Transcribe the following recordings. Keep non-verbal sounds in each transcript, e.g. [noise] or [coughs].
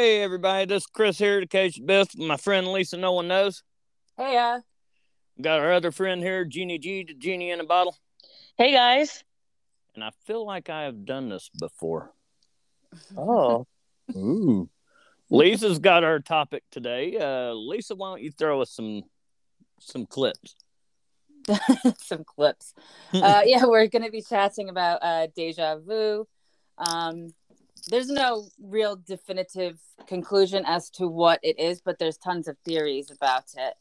Hey everybody, this is Chris here to Cage Biff. My friend Lisa, no one knows. Hey, uh, Got our other friend here, Jeannie G, the genie in a bottle. Hey guys. And I feel like I have done this before. [laughs] Oh. Ooh. Lisa's got our topic today. Uh, Lisa, why don't you throw us some some clips? [laughs] some clips. [laughs] Uh, yeah, we're going to be chatting about uh, deja vu. Um, there's no real definitive conclusion as to what it is, but there's tons of theories about it.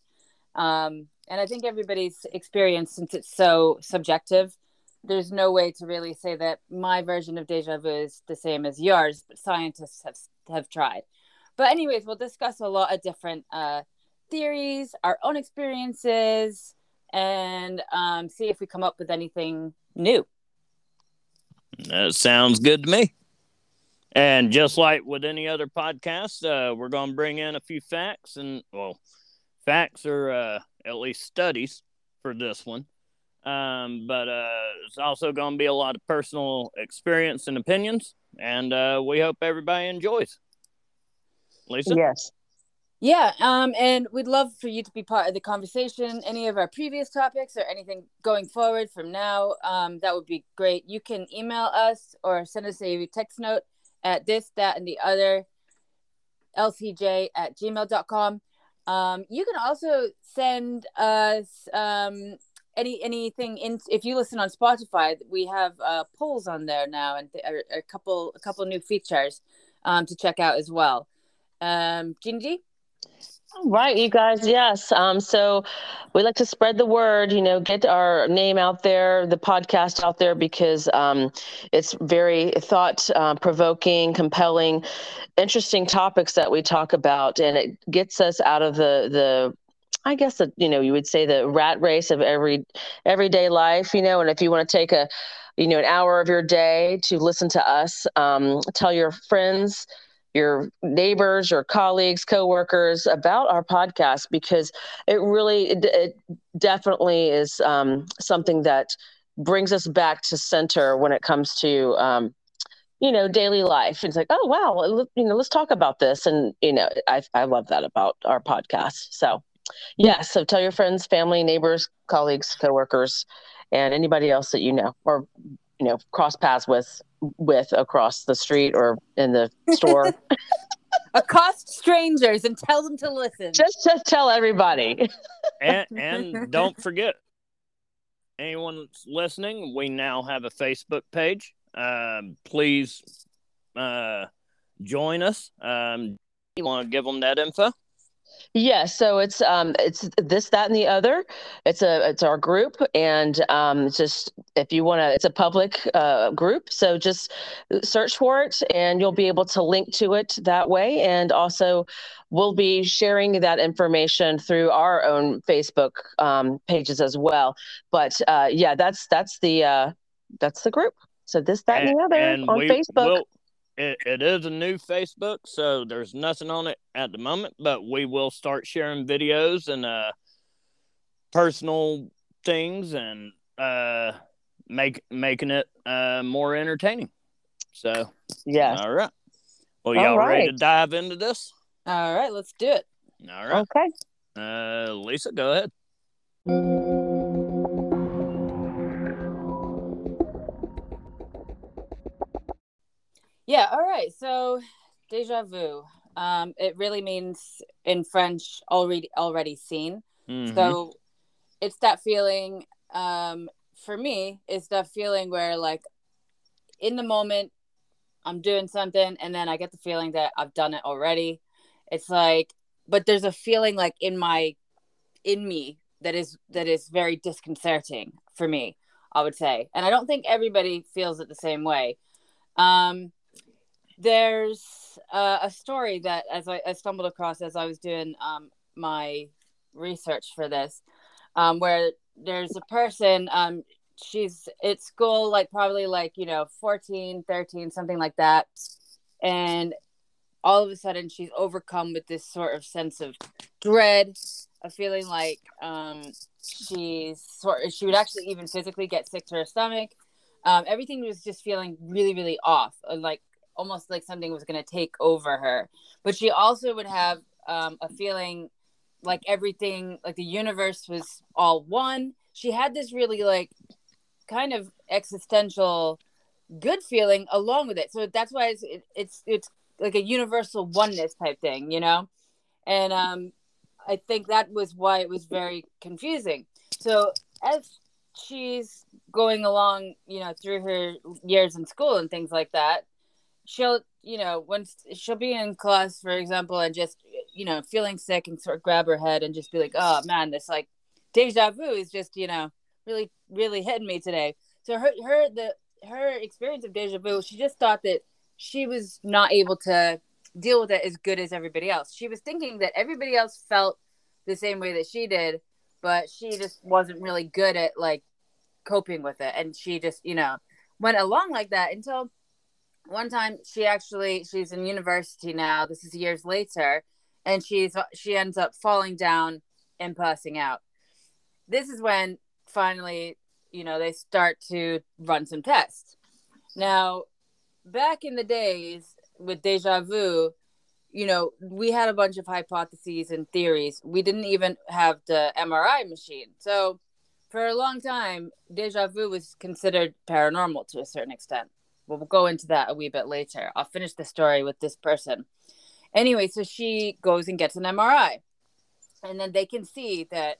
Um, and I think everybody's experience, since it's so subjective, there's no way to really say that my version of deja vu is the same as yours, but scientists have, have tried. But, anyways, we'll discuss a lot of different uh, theories, our own experiences, and um, see if we come up with anything new. That sounds good to me. And just like with any other podcast, uh, we're going to bring in a few facts and, well, facts or uh, at least studies for this one. Um, but uh, it's also going to be a lot of personal experience and opinions. And uh, we hope everybody enjoys. Lisa? Yes. Yeah, um, and we'd love for you to be part of the conversation. Any of our previous topics or anything going forward from now, um, that would be great. You can email us or send us a text note at this, that, and the other lcj at gmail.com. Um, you can also send us um, any anything in if you listen on Spotify. We have uh, polls on there now and a, a couple a couple new features um, to check out as well. Um, Gingy? Right, you guys. Yes. Um, so we like to spread the word, you know, get our name out there, the podcast out there, because um, it's very thought uh, provoking, compelling, interesting topics that we talk about, and it gets us out of the the I guess that you know you would say the rat race of every everyday life, you know. And if you want to take a you know an hour of your day to listen to us, um, tell your friends, your neighbors, your colleagues, coworkers about our podcast because it really, it, it definitely is um, something that brings us back to center when it comes to, um, you know, daily life. It's like, oh wow, you know, let's talk about this, and you know, I I love that about our podcast. So, yeah, so tell your friends, family, neighbors, colleagues, coworkers, and anybody else that you know or you know cross paths with with across the street or in the store. [laughs] Accost strangers and tell them to listen. Just just tell everybody. and and don't forget anyone that's listening, we now have a Facebook page. Um, please uh, join us. Um, you want to give them that info? Yeah, so it's um it's this that and the other. It's a it's our group and um just if you want to it's a public uh group, so just search for it and you'll be able to link to it that way and also we'll be sharing that information through our own Facebook um pages as well. But uh yeah, that's that's the uh that's the group. So this that and, and the other and on Facebook. We'll, it, it is a new Facebook, so there's nothing on it at the moment, but we will start sharing videos and uh, personal things and uh, make making it uh, more entertaining. So yeah, all right. Well, y'all right. ready to dive into this? All right, let's do it. All right. Okay. Uh, Lisa, go ahead. Yeah, all right. So deja vu. Um, it really means in French already already seen. Mm-hmm. So it's that feeling um for me, it's that feeling where like in the moment I'm doing something and then I get the feeling that I've done it already. It's like but there's a feeling like in my in me that is that is very disconcerting for me, I would say. And I don't think everybody feels it the same way. Um there's uh, a story that as I, I, stumbled across as I was doing um, my research for this, um, where there's a person, um, she's at school, like probably like, you know, 14, 13, something like that. And all of a sudden she's overcome with this sort of sense of dread, a feeling like um, she's sort she would actually even physically get sick to her stomach. Um, everything was just feeling really, really off. Like almost like something was going to take over her. But she also would have um, a feeling like everything, like the universe was all one. She had this really like kind of existential good feeling along with it. So that's why it's it, it's it's like a universal oneness type thing, you know. And um, I think that was why it was very confusing. So as she's going along, you know, through her years in school and things like that, she'll, you know, when she'll be in class, for example, and just, you know, feeling sick and sort of grab her head and just be like, oh man, this like deja vu is just, you know, really, really hitting me today. So her, her, the, her experience of deja vu, she just thought that she was not able to deal with it as good as everybody else. She was thinking that everybody else felt the same way that she did, but she just wasn't really good at like coping with it. And she just, you know, went along like that until one time she actually she's in university now. This is years later, and she's she ends up falling down and passing out. This is when finally, you know, they start to run some tests. Now, back in the days with deja vu, you know, we had a bunch of hypotheses and theories. We didn't even have the MRI machine. So for a long time, deja vu was considered paranormal to a certain extent. We'll go into that a wee bit later. I'll finish the story with this person. Anyway, so she goes and gets an MRI, and then they can see that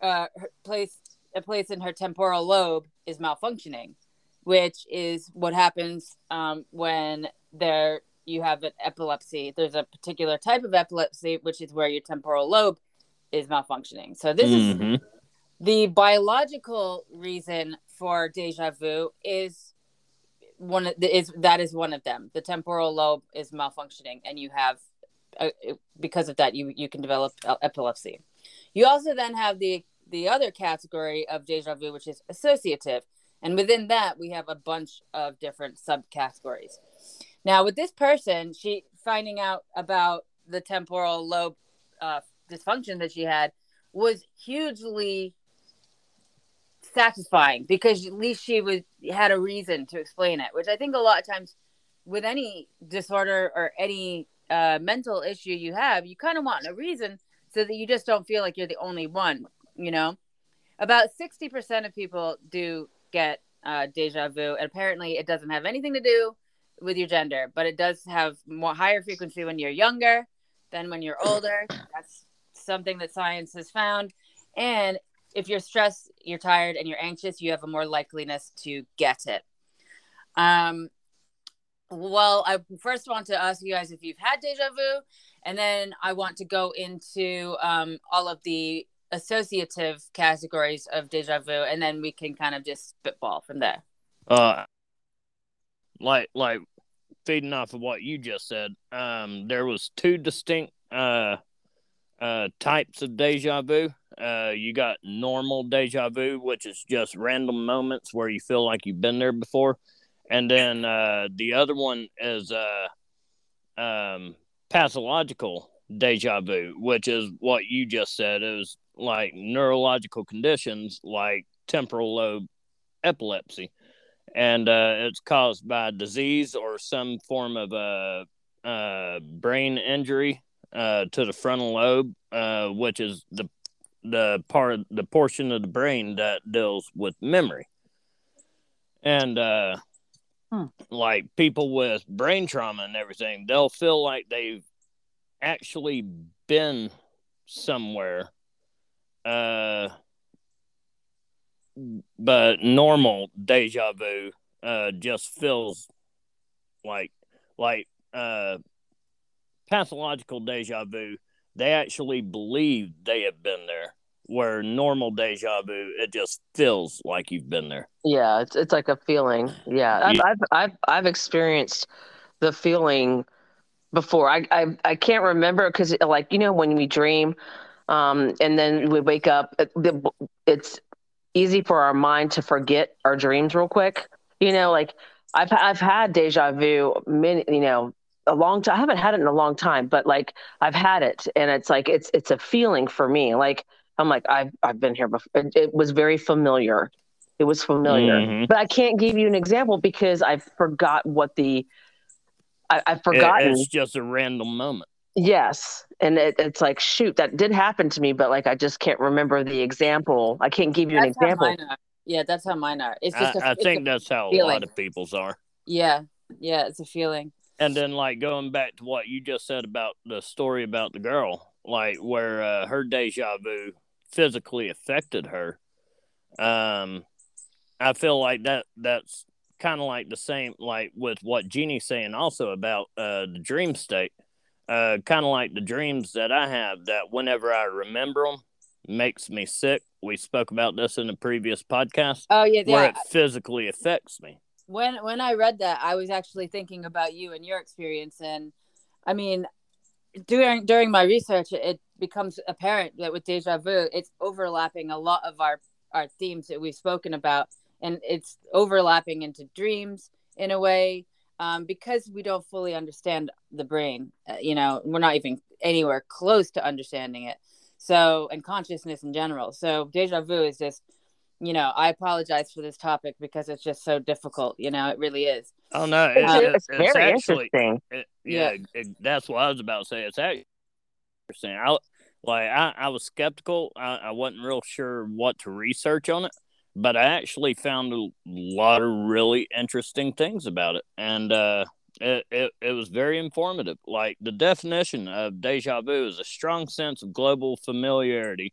uh, her place a place in her temporal lobe is malfunctioning, which is what happens um, when there you have an epilepsy. There's a particular type of epilepsy, which is where your temporal lobe is malfunctioning. So this mm-hmm. is the biological reason for deja vu is one of the, is that is one of them. The temporal lobe is malfunctioning, and you have uh, because of that you you can develop epilepsy. You also then have the the other category of deja vu, which is associative, and within that we have a bunch of different subcategories. Now, with this person, she finding out about the temporal lobe uh, dysfunction that she had was hugely satisfying because at least she was had a reason to explain it. Which I think a lot of times with any disorder or any uh, mental issue you have, you kind of want a reason so that you just don't feel like you're the only one. You know, about sixty percent of people do get uh, deja vu, and apparently it doesn't have anything to do with your gender, but it does have more higher frequency when you're younger than when you're older. That's something that science has found. And if you're stressed, you're tired, and you're anxious, you have a more likeliness to get it. Um, well, I first want to ask you guys if you've had deja vu, and then I want to go into um, all of the associative categories of deja vu, and then we can kind of just spitball from there. Uh, like like feeding off of what you just said, um, there was two distinct uh, uh, types of deja vu. Uh, you got normal deja vu, which is just random moments where you feel like you've been there before, and then uh, the other one is uh, um, pathological deja vu, which is what you just said. It was like neurological conditions like temporal lobe epilepsy and uh, it's caused by disease or some form of a, a brain injury uh, to the frontal lobe, uh, which is the the part the portion of the brain that deals with memory. And uh, hmm. like people with brain trauma and everything, they'll feel like they've actually been somewhere uh but normal deja vu uh, just feels like like uh, pathological deja vu. They actually believe they have been there, where normal deja vu it just feels like you've been there. Yeah, it's it's like a feeling. Yeah, I've yeah. I've, I've, I've experienced the feeling before. I I, I can't remember because like you know when we dream, um, and then we wake up. It's easy for our mind to forget our dreams real quick. You know, like I've I've had deja vu many, you know, a long time. I haven't had it in a long time, but like I've had it, and it's like it's it's a feeling for me. Like I'm like I've I've been here before. It, it was very familiar. It was familiar, mm-hmm. but I can't give you an example because I forgot what the I, have forgotten. It, it's just a random moment. Yes, and it, it's like shoot, that did happen to me, but like I just can't remember the example. I can't give you that's an example. Yeah, that's how mine are. It's just. I, a, I think that's how feeling. a lot of people's are. Yeah, yeah, it's a feeling. And then, like going back to what you just said about the story about the girl, like where uh, her deja vu physically affected her. Um, I feel like that that's kind of like the same, like with what Jeannie's saying also about uh, the dream state. Uh, kind of like the dreams that I have that whenever I remember them makes me sick. We spoke about this in the previous podcast. Oh yeah, where yeah. it physically affects me. When when I read that, I was actually thinking about you and your experience, and I mean, during during my research, it becomes apparent that with deja vu, it's overlapping a lot of our our themes that we've spoken about, and it's overlapping into dreams in a way um, because we don't fully understand the brain. Uh, you know, we're not even anywhere close to understanding it. So, and consciousness in general. So, deja vu is just you know, I apologize for this topic because it's just so difficult. You know, it really is. Oh no, it's, it's, it's very actually, interesting. It, yeah, yeah. It, that's what I was about to say. It's actually interesting. I like I, I was skeptical. I, I wasn't real sure what to research on it, but I actually found a lot of really interesting things about it, and uh, it, it it was very informative. Like the definition of deja vu is a strong sense of global familiarity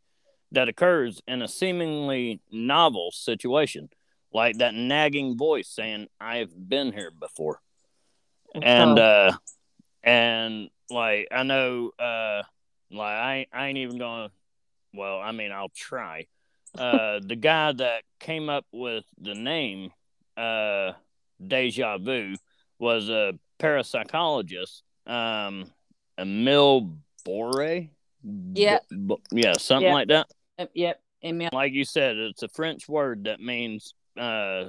that occurs in a seemingly novel situation, like that nagging voice saying, "I've been here before," and uh, and like I know, uh, like I I ain't even gonna. Well, I mean, I'll try. Uh, [laughs] the guy that came up with the name uh, Deja Vu was a parapsychologist, um, Emile Bore. Yeah. B- yeah, something like that. Yep. yep. Emile. Like you said, it's a French word that means uh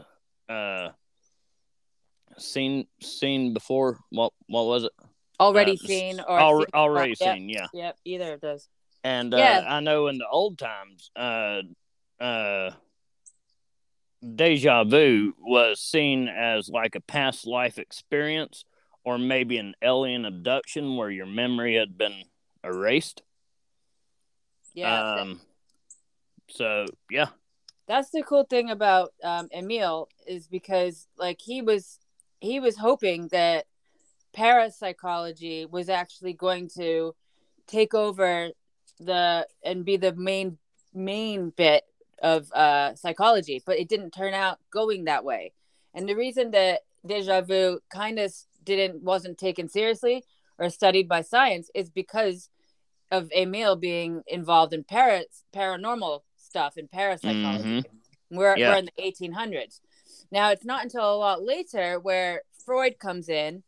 uh seen seen before. What what was it? Already uh, seen or al- seen already seen, yeah. Yep, either of those. And uh, yeah. I know in the old times, uh uh deja vu was seen as like a past life experience or maybe an alien abduction where your memory had been erased. Yeah. Um, so yeah, that's the cool thing about um, Emile is because like he was he was hoping that parapsychology was actually going to take over the and be the main main bit of uh, psychology, but it didn't turn out going that way. And the reason that deja vu kind of didn't wasn't taken seriously or studied by science is because of Emil being involved in para- paranormal stuff in parapsychology. Mm-hmm. We're, yeah. we're in the 1800s. Now, it's not until a lot later where Freud comes in,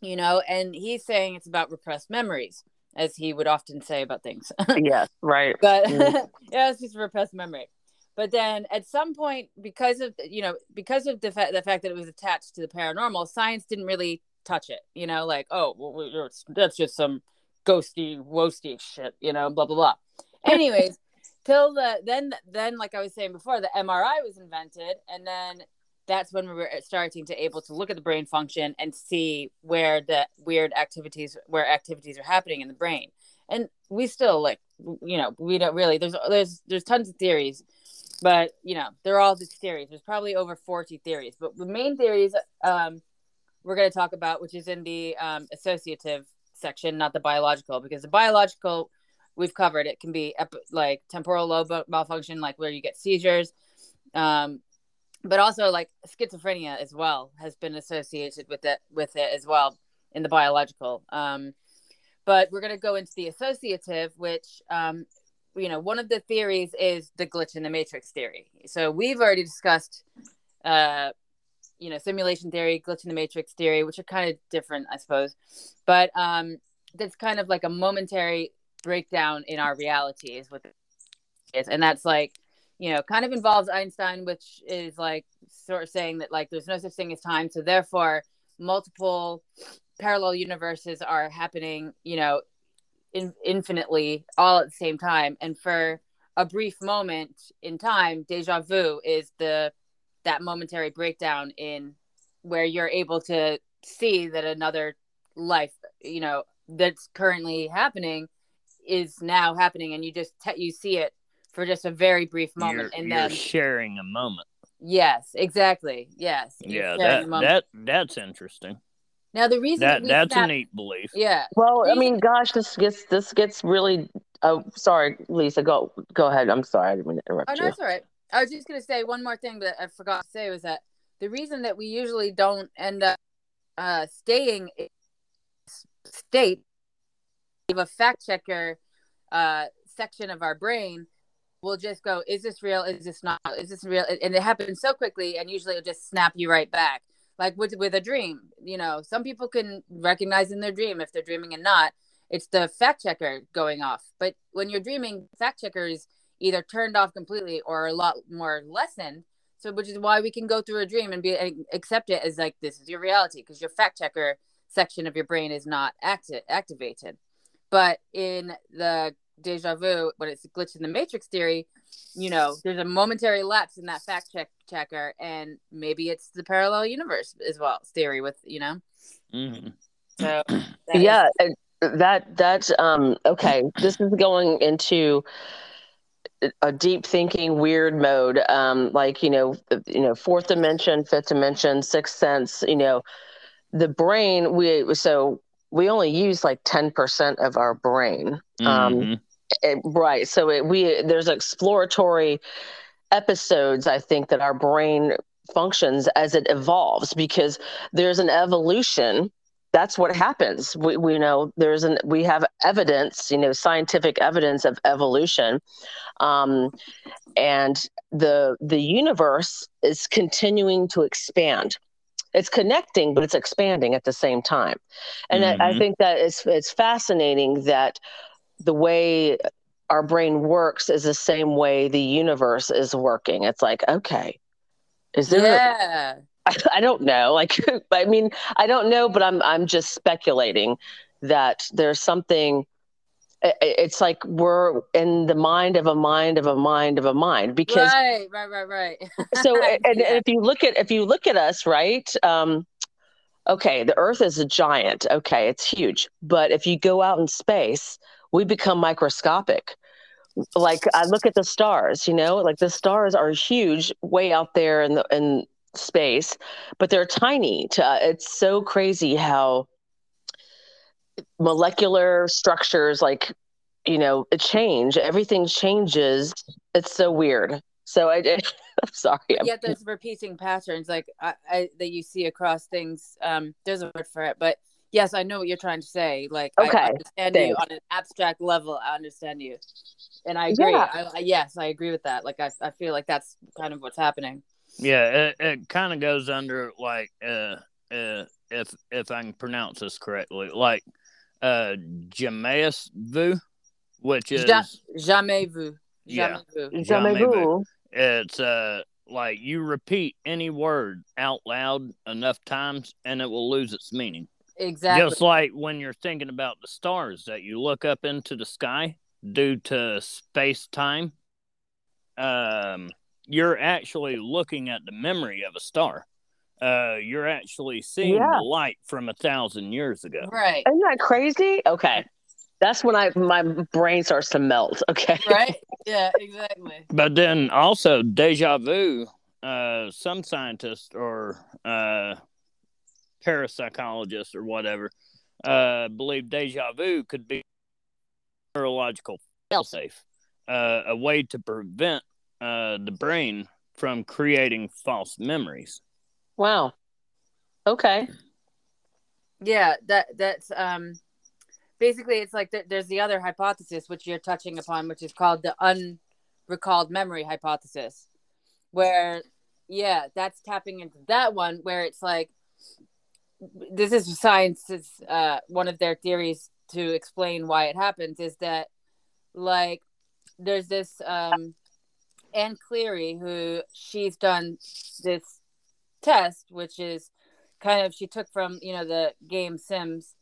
you know, and he's saying it's about repressed memories, as he would often say about things. [laughs] yes, right. But mm. [laughs] yeah, it's just repressed memory. But then at some point, because of you know, because of the, fa- the fact that it was attached to the paranormal, science didn't really touch it. You know, like oh, well, that's just some ghosty, woasty shit. You know, blah blah blah. [laughs] Anyways, till the then then like I was saying before, the MRI was invented, and then that's when we were starting to able to look at the brain function and see where the weird activities where activities are happening in the brain. And we still like you know we don't really there's there's there's tons of theories, but you know they're all just theories. There's probably over forty theories, but the main theories um, we're going to talk about, which is in the um, associative section, not the biological, because the biological we've covered. It can be ep- like temporal lobe malfunction, like where you get seizures, um, but also like schizophrenia as well has been associated with it with it as well in the biological. Um, but we're going to go into the associative, which um, you know one of the theories is the glitch in the matrix theory. So we've already discussed. Uh, you know, simulation theory, glitch in the matrix theory, which are kind of different, I suppose. But um, that's kind of like a momentary breakdown in our reality is what is and that's like you know kind of involves einstein which is like sort of saying that like there's no such thing as time. So therefore multiple parallel universes are happening you know in, infinitely all at the same time. And for a brief moment in time deja vu is the that momentary breakdown in where you're able to see that another life you know that's currently happening is now happening and you just te- you see it for just a very brief moment you're, and you're then sharing a moment. yes exactly yes Yeah, that that that's interesting. now the reason That we that's snap- a neat belief. yeah Well, I mean, gosh, this gets this gets really. Oh, sorry, Lisa. Go go ahead. I'm sorry. I didn't mean to interrupt Oh no, you. it's all right. I was just gonna say one more thing that I forgot to say was that the reason that we usually don't end up uh, staying in state of a fact checker uh, section of our brain will just go, "Is this real? Is this not? Is this real?" And it happens so quickly, and usually it'll just snap you right back. Like with with a dream, you know, some people can recognize in their dream if they're dreaming and not. It's the fact checker going off. But when you're dreaming, fact checker is either turned off completely or a lot more lessened. So, which is why we can go through a dream and be accept it as like this is your reality because your fact checker section of your brain is not acti- activated. But in the deja vu, when it's a glitch in the matrix theory, you know, there's a momentary lapse in that fact check checker, and maybe it's the parallel universe as well theory with you know. hmm So [clears throat] that is- yeah uh, that that um okay this is going into a deep thinking weird mode um like you know you know fourth dimension fifth dimension sixth sense you know the brain we so we only use like 10% of our brain. Um Mhm. it- right so it, we there's exploratory episodes i think that our brain functions as it evolves because there's an evolution. That's what happens. We, we know there's an we have evidence you know scientific evidence of evolution. Um, and the the universe is continuing to expand it's connecting but it's expanding at the same time and I, I Mhm. think that it's it's fascinating that the way our brain works is the same way the universe is working it's like okay is there yeah. I, [laughs] I don't know. Like, [laughs] I mean, I don't know, but I'm I'm just speculating that there's something. It's like we're in the mind of a mind of a mind of a mind because right, right, right, right. so [laughs] and, and if you look at if you look at us right um okay the earth is a giant okay it's huge but if you go out in space we become microscopic like i look at the stars you know like the stars are huge way out there in the in space but they're tiny to uh, it's so crazy how molecular structures like you know a change everything changes. It's so weird. So i [laughs] i'm sorry. I'm- yet there's repeating patterns like I, I that you see across things um there's a word for it but yes i know what you're trying to say. Like Okay, i understand you on an abstract level i understand you. And i agree. Yeah. I, I, yes i agree with that. Like I, I feel like that's kind of what's happening. Yeah, it, it kind of goes under like uh uh if if I can pronounce this correctly, like uh Jamais Vu, which is Ja- jamais vu Yeah. jamais vu Jamais Jamais vu. it's uh like you repeat any word out loud enough times and it will lose its meaning. exactly Just like when you're thinking about the stars that you look up into the sky due to space time, um, you're actually looking at the memory of a star. Uh, you're actually seeing Yeah. the light from a thousand years ago. right Isn't that crazy? Okay. That's when I my brain starts to melt. [laughs] Okay. right yeah exactly But then also deja vu. Uh, some scientists or uh, parapsychologists or whatever uh, believe deja vu could be neurological failsafe, uh, a way to prevent uh, the brain from creating false memories. Wow. Okay. yeah that that's um basically it's like th- there's the other hypothesis which you're touching upon which is called the unrecalled memory hypothesis where yeah that's tapping into that one where it's like this is science's uh one of their theories to explain why it happens is that like there's this um Anne Cleary who she's done this test which is kind of she took from you know the game sims.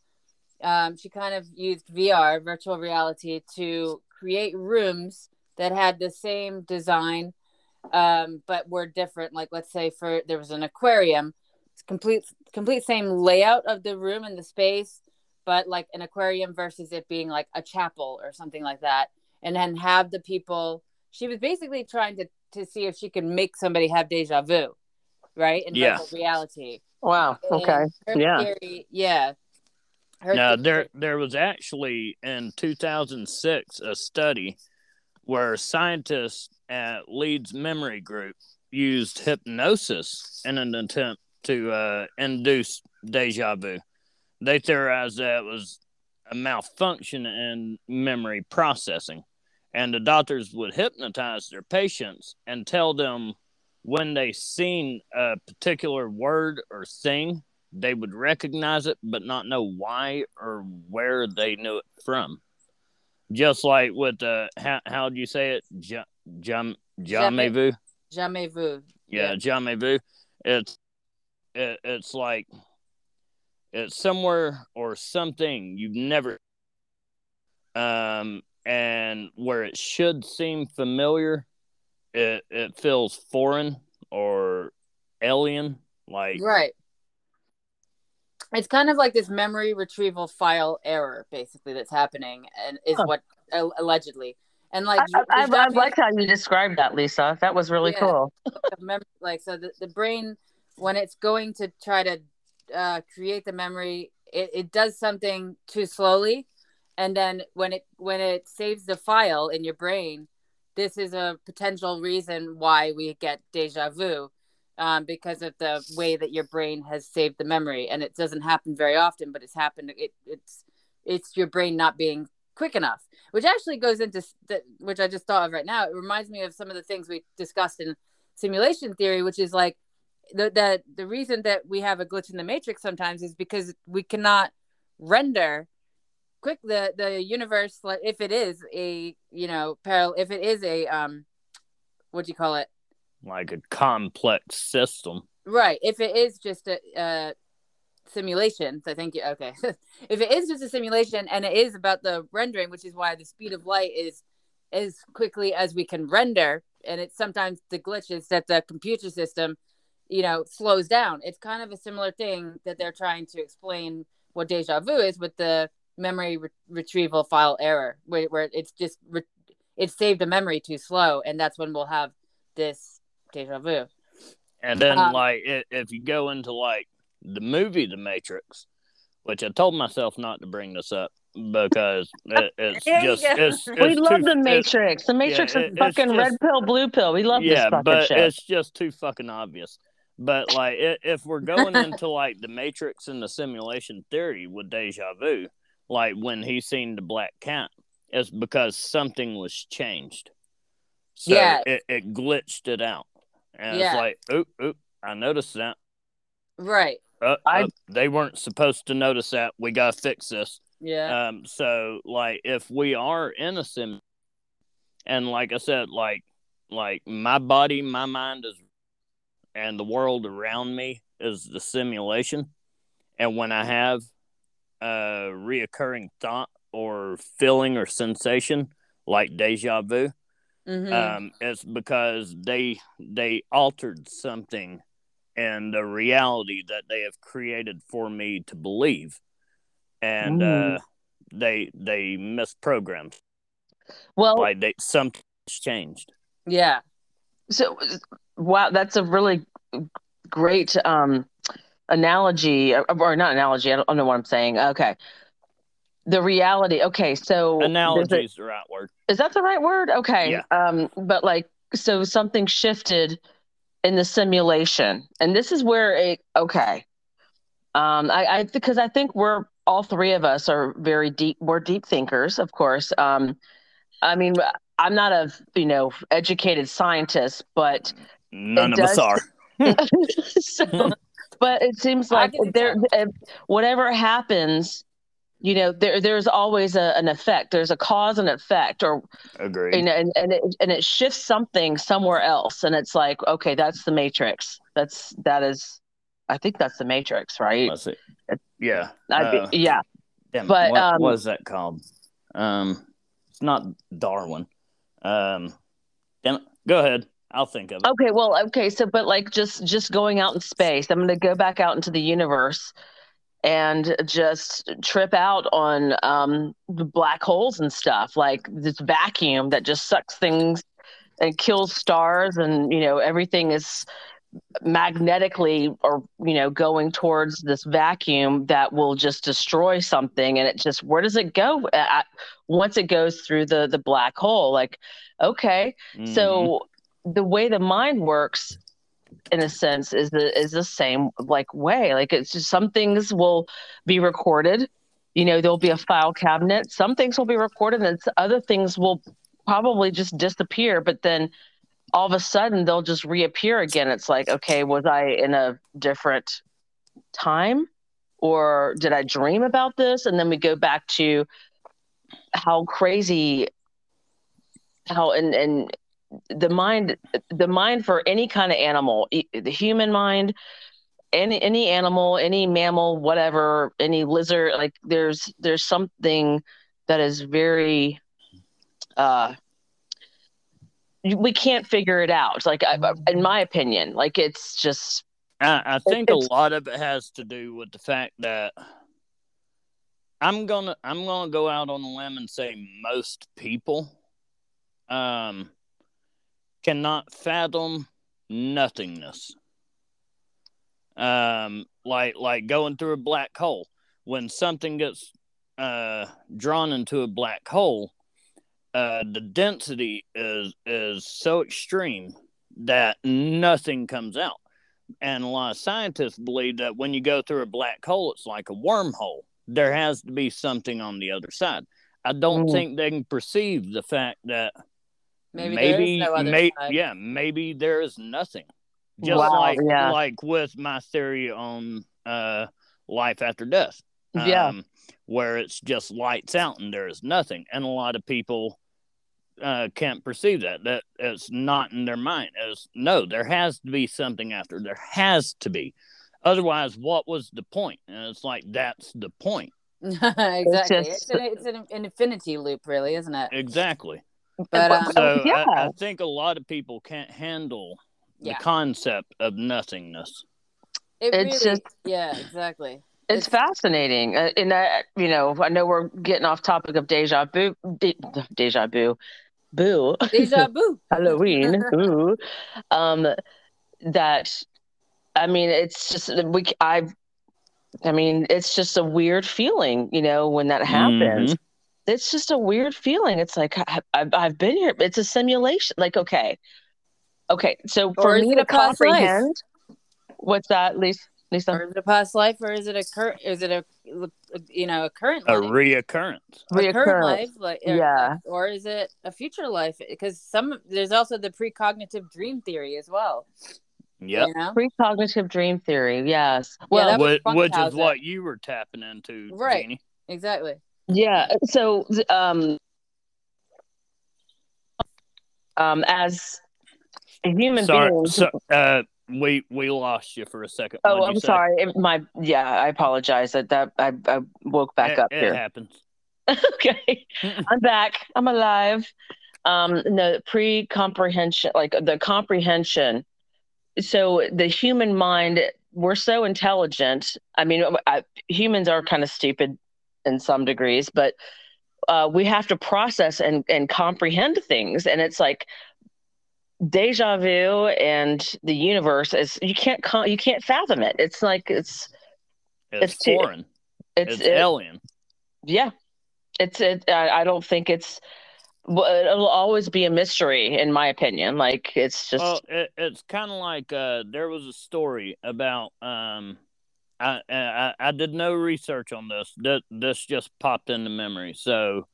Um, she kind of used vr virtual reality to create rooms that had the same design um, but were different. Like let's say for there was an aquarium complete complete same layout of the room and the space but like an aquarium versus it being like a chapel or something like that and then have the people she was basically trying to to see if she could make somebody have deja vu right in Yeah. reality Wow. And Okay. her Yeah. theory- yeah her Now theory- there there was actually in 2006 a study where scientists at Leeds Memory Group used hypnosis in an attempt to uh, induce deja vu. They theorized that it was a malfunction in memory processing, and the doctors would hypnotize their patients and tell them when they seen a particular word or thing they would recognize it but not know why or where they knew it from. Just like with uh, how how do you say it? Jam jam Jamais- vu. jamais vu Yeah, jamais vu. It's it, it's like it's somewhere or something you've never um and where it should seem familiar, it it feels foreign or alien. Like right it's kind of like this memory retrieval file error basically that's happening and is Huh. what uh, allegedly and like I, I, does I, I like how you described that, Lisa. That was really Yeah. cool. of like so the, the brain when it's going to try to uh, create the memory it, it does something too slowly and then when it when it saves the file in your brain this is a potential reason why we get deja vu um, because of the way that your brain has saved the memory. And it doesn't happen very often but it's happened it, it's it's your brain not being quick enough which actually goes into which i just thought of right now. It reminds me of some of the things we discussed in simulation theory, which is like the, the the reason that we have a glitch in the matrix sometimes is because we cannot render quick the the universe like if it is a you know parallel if it is a um what do you call it? Like a complex system. right. If it is just a, a simulation so thank you okay. [laughs] If it is just a simulation and it is about the rendering which is why the speed of light is as quickly as we can render and it's sometimes the glitch is that the computer system you know slows down. It's kind of a similar thing that they're trying to explain what deja vu is with the memory re- retrieval file error where, where it's just re- it saved a memory too slow and that's when we'll have this deja vu And then, Um, like, i if you go into like the movie The Matrix, which I told myself not to bring this up because it, [laughs] it's just go. it's, we it's love too- the Matrix. The Matrix it- is it's fucking just- red pill, blue pill. We love yeah, this fucking but shit. it's just too fucking obvious. But like, if we're going [laughs] into like the Matrix and the simulation theory with deja vu, like when he seen the black cat, it's because something was changed. So Yeah. it, it glitched it out, and Yeah. it's like, oop, oop, I noticed that. right Uh, I- uh, they weren't supposed to notice that. We gotta fix this. yeah Um, so like if we are in a sim, and like I said, like like my body, my mind is, and the world around me is the simulation, and when I have a reoccurring thought or feeling or sensation like deja vu, Mhm. um, it's because they they altered something in the reality that they have created for me to believe, and Mm. uh, they they misprogrammed. well, Like they something's changed. yeah so wow, that's a really great um analogy or, not analogy. I don't, I don't know what I'm saying. Okay. The reality. Okay, so Analogy is the right word. Is that the right word? Okay. Yeah. Um, but like, so something shifted in the simulation, and this is where it. Okay. Um, I, I because I think we're all three of us are very deep. We're deep thinkers, of course. Um, I mean, I'm not a you know educated scientist, but None of us are. [laughs] so, but it seems like there, uh, whatever happens, you know, there there's always a, an effect. There's a cause and effect, or Agreed. you know, and and it, and it shifts something somewhere else, and it's like, okay, that's the matrix. That's that is, I think that's the matrix, right? Let's see. Yeah. I'd be- uh, yeah, Damn, But, what um, was that called? Um, it's not Darwin. Um, damn it. Go ahead. I'll think of it. Okay, well, okay, so but like just just going out in space, I'm going to go back out into the universe, and just trip out on um, black holes and stuff like this vacuum that just sucks things and kills stars and you know everything is magnetically or you know going towards this vacuum that will just destroy something and it just where does it go at, once it goes through the the black hole like okay mm-hmm. so the way the mind works in a sense is the is the same like way like it's just some things will be recorded you know there'll be a file cabinet some things will be recorded and other things will probably just disappear but then all of a sudden they'll just reappear again. It's like, okay, was I in a different time or did I dream about this? And then we go back to how crazy how and and the mind the mind for any kind of animal the human mind any any animal any mammal whatever any lizard like there's there's something that is very uh we can't figure it out. Like, in my opinion, like it's just. I, I think a lot of it has to do with the fact that I'm gonna I'm gonna go out on a limb and say most people um cannot fathom nothingness. Um, like like going through a black hole. When something gets uh drawn into a black hole, uh, the density is is so extreme that nothing comes out. And a lot of scientists believe that when you go through a black hole, it's like a wormhole. There has to be something on the other side. I don't mm. think they can perceive the fact that maybe, maybe, no may, yeah, maybe there is nothing. Just wow, like yeah. like with my theory on uh, life after death. Yeah. Um, where it's just lights out and there is nothing. And a lot of people uh, can't perceive that. That it's not in their mind. As no, there has to be something after. There has to be. Otherwise, what was the point? And it's like that's the point. [laughs] exactly. It's, just... it's, an, it's, an, infinity loop, really, isn't it? Exactly. But um, so yeah. I, I, think a lot of people can't handle yeah. the concept of nothingness. It it's really, just yeah, exactly. It's, fascinating, uh, and that you know, I know we're getting off topic of deja vu, de- deja vu, boo deja [laughs] vu halloween [laughs] boo um that i mean it's just we i i mean it's just a weird feeling you know when that happens mm-hmm. It's just a weird feeling it's like I, have I've been here it's a simulation like okay okay so for me to comprehend life? what's that lisa Lisa? Or is it a past life, or is it a current? Is it a you know a current? A life? reoccurrence. A current life, like or, yeah. Uh, or is it a future life? Because some there's also the precognitive dream theory as well. Yeah, you know? precognitive dream theory. Yes. Well, yeah, which is what you were tapping into, right? Jeannie. Exactly. Yeah. So, um, um, as human Sorry, beings, so, uh, we we lost you for a second. Oh, I'm sorry. It, my yeah, I apologize. That that I, I woke back it, up it here. It [laughs] happens. okay, I'm back. I'm alive. Um, no pre-comprehension, like the comprehension. So the human mind, we're so intelligent. I mean, I, humans are kind of stupid in some degrees, but uh, we have to process and and comprehend things, and it's like deja vu and the universe is you can't you can't fathom it. It's like it's it's, it's foreign. It's, it's it, alien. Yeah, it's it. I, I don't think it's. It'll always be a mystery, in my opinion. Like it's just. Well, it, it's kind of like uh, there was a story about. Um, I, I I did no research on this. This this just popped into memory. So,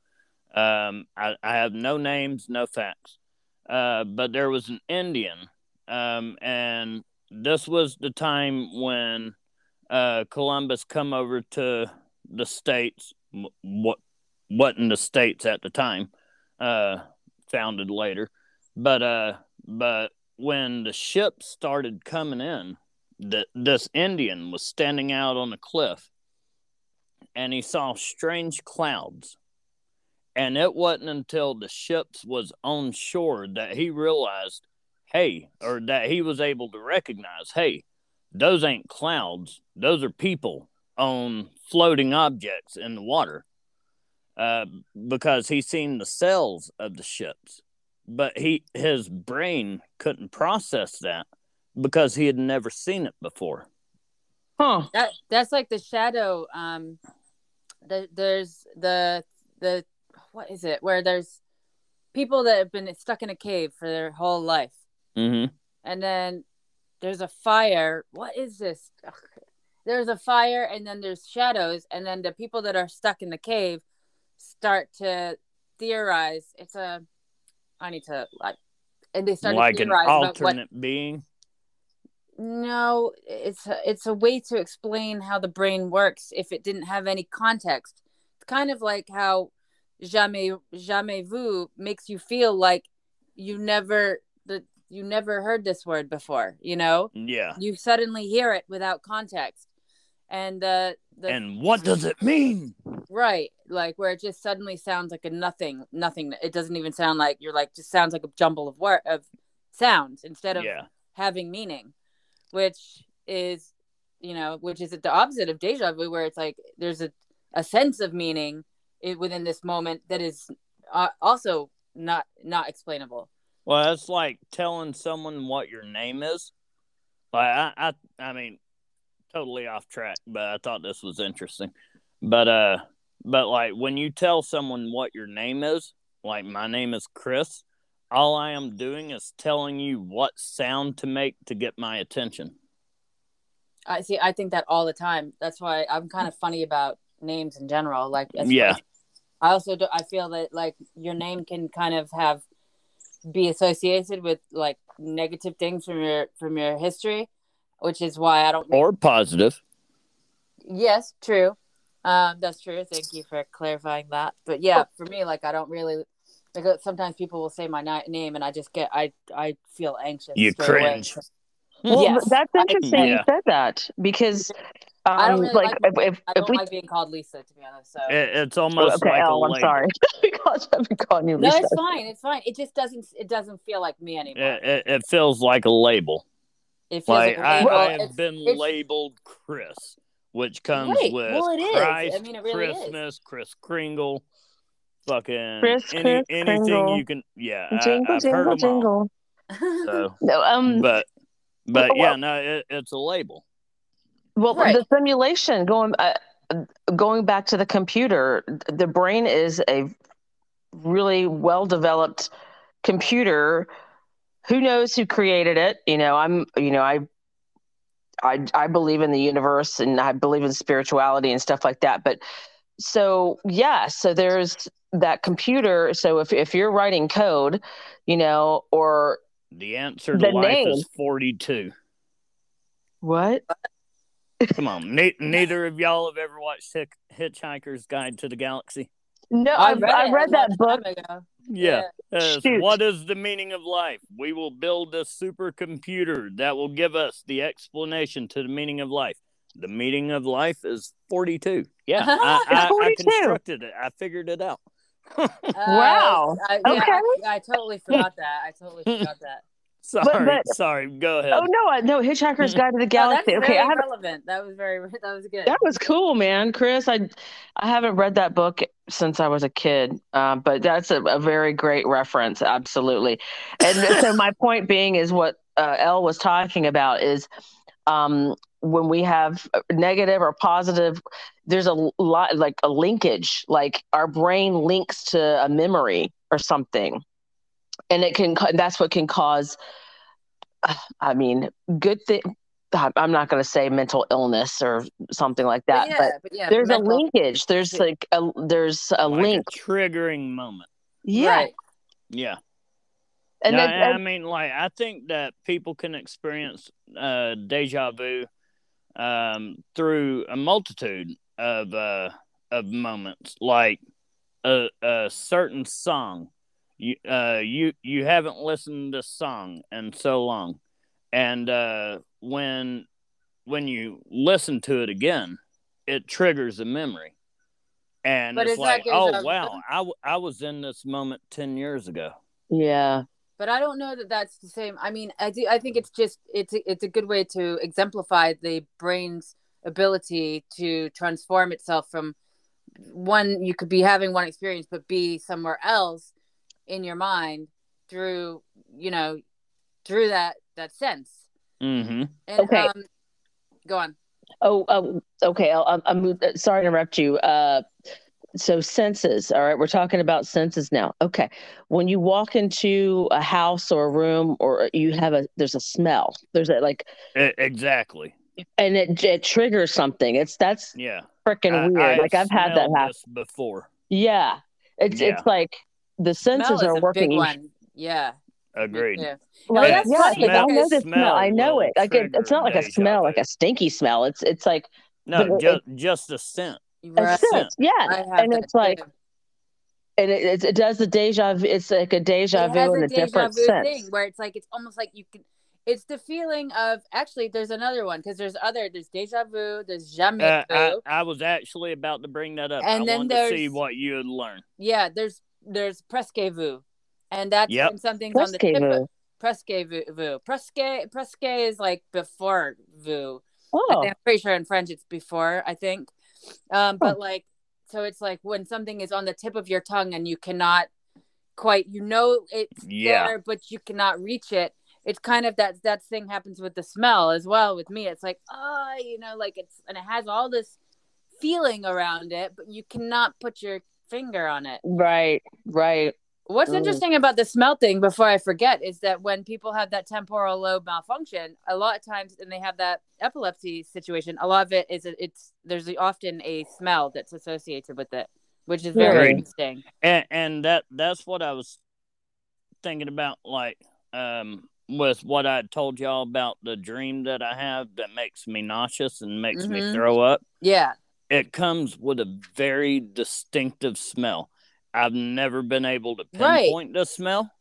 um, I I have no names, no facts. Uh, but there was an Indian, um, and this was the time when uh, Columbus come over to the states. What wasn't the states at the time, uh, founded later, but uh, but when the ships started coming in, that this Indian was standing out on a cliff, and he saw strange clouds. And it wasn't until the ships was on shore that he realized, hey, or that he was able to recognize, hey, those ain't clouds, those are people on floating objects in the water uh, because he seen the cells of the ships, but he his brain couldn't process that because he had never seen it before. Huh. That that's like the shadow. Um, the, there's the the what is it? Where there's people that have been stuck in a cave for their whole life, Mm-hmm. and then there's a fire. What is this? Ugh. There's a fire, and then there's shadows, and then the people that are stuck in the cave start to theorize. It's a. I need to like, and they start Like to an theorize about what alternate being. No, it's a, it's a way to explain how the brain works if it didn't have any context. It's kind of like how jamais jamais vu makes you feel like you never the you never heard this word before. You know, Yeah. you suddenly hear it without context, and the the And what does it mean? right like where it just suddenly sounds like a nothing nothing. It doesn't even sound like you're like just sounds like a jumble of word of sounds instead of Yeah. having meaning, which is, you know, which is the opposite of deja vu, where it's like there's a, a sense of meaning within this moment that is uh, also not not explainable. Well, that's like telling someone what your name is. Like I, I, I mean, totally off track, but I thought this was interesting. But uh, but like when you tell someone what your name is, like my name is Chris, all I am doing is telling you what sound to make to get my attention. I see. I think that all the time. That's why I'm kind of funny about names in general. Like, Yeah. I also do, I feel that like your name can kind of have be associated with like negative things from your from your history, which is why I don't Or positive. Yes, true. Um, that's true. Thank you for clarifying that. But yeah, for me, like I don't really like sometimes people will say my ni- name and I just get I I feel anxious. You straight away. cringe. Well, Yes. that's interesting you Yeah. said that because um, I don't really like, like- if, if, I don't we like being called Lisa, to be honest. So It, it's almost okay, like Elle, a I'm label. sorry because I've been calling you no, it's fine. It's fine. It just doesn't it doesn't feel like me anymore. It, it, it feels like a label. It feels Like like, I, a label. I have It's- been it's- labeled Chris, which comes Right. with Well, it is. I mean, it really is. Christmas, Chris Kringle, fucking Chris, any, Chris anything Kringle. you can. Yeah, jingle, I've jingle, heard them all. jingle. [laughs] So, No, um, but but Well- yeah, no, it, it's a label. Well, Right. the simulation going uh, going back to the computer, the brain is a really well developed computer. Who knows who created it? You know, I'm. You know, I. I I believe in the universe and I believe in spirituality and stuff like that. But so yeah, so there's that computer. So if if you're writing code, you know, or The answer to The life name. is forty-two. what? Come on, ne- neither of y'all have ever watched Hick- Hitchhiker's Guide to the Galaxy. No, I I read, I read that book. time ago. Yeah. Uh, what is the meaning of life? We will build a supercomputer that will give us the explanation to the meaning of life. The meaning of life is 42. Yeah, I, It's [laughs] I, I constructed it. I figured it out. Uh, Wow. I, yeah, Okay. I, I totally forgot that. I totally forgot that. [laughs] Sorry, but- sorry. Go ahead. Oh no, I- no, Hitchhiker's Guide to the No, Galaxy. that's okay, very I haven't relevant. That was very [laughs] that was good. That was cool, man, Chris. I I haven't read that book since I was a kid, um, but that's a, a very great reference, absolutely. And so my point being is what uh, Elle was talking about is um, when we have negative or positive, there's a lot like a linkage, like our brain links to a memory or something, and it can that's what can cause. [sighs] I mean, good thing. I'm not going to say mental illness or something like that, but but yeah, but yeah, there's a linkage. There's like a there's a like link. a triggering moment. yeah, Right. Yeah. and No, then I and- mean, like, I think that people can experience uh, deja vu um, through a multitude of uh, of moments, like a, a certain song. You uh, you you haven't listened to this song in so long, and uh, when when you listen to it again, it triggers a memory. And But it's like, oh vu? wow, I, w- I was in this moment ten years ago. yeah, But I don't know that that's the same. I mean, I do. I think it's just it's a, it's a good way to exemplify the brain's ability to transform itself from one you could be having one experience but be somewhere else in your mind through you know through that that sense Mm-hmm. and Okay. um go on Oh, um, okay. I'll, I'm, I'm sorry to interrupt you. Uh, so senses. All right, we're talking about senses now. Okay, when you walk into a house or a room, or you have a there's a smell. There's a like, exactly. and it it triggers something. It's that's Yeah. freaking weird. I like I've had that smelled happen. before. Yeah, it's Yeah. it's like the senses are a working. big one yeah Agreed. yeah Right? that's yes, funny like, I know because- the smell. I know it. Like it, it's not like a smell, like a stinky smell. It's it's like No, But just just a scent. A Right. scent. Yeah, and it's like too. and it, it, it does the deja vu. It's like a deja it vu has in a a deja different vu sense. thing where it's like it's almost like you can it's the feeling of actually there's another one because there's other there's deja vu there's jamais Uh, vu I, I was actually about to bring that up. And I then wanted to see what you had learned. yeah there's there's presque vu and that's Yep. when something's on the Presque tip of presque vu, vu. presque presque is like before vu I Oh, think- I'm pretty sure in French it's before, I think. Um, but like, so it's like when something is on the tip of your tongue and you cannot quite, you know, it's Yeah. there, but you cannot reach it. It's kind of that that thing happens with the smell as well. With me, it's like, oh, you know, like it's and it has all this feeling around it, but you cannot put your finger on it. right, right. What's Mm. interesting about the smell thing, before I forget, is that when people have that temporal lobe malfunction, a lot of times, and they have that epilepsy situation, a lot of it is it's there's often a smell that's associated with it, which is very interesting. And and that that's what I was thinking about like um with what I told y'all about the dream that I have that makes me nauseous and makes me Mhm. throw up. Yeah, It comes with a very distinctive smell. I've never been able to Right. pinpoint the smell,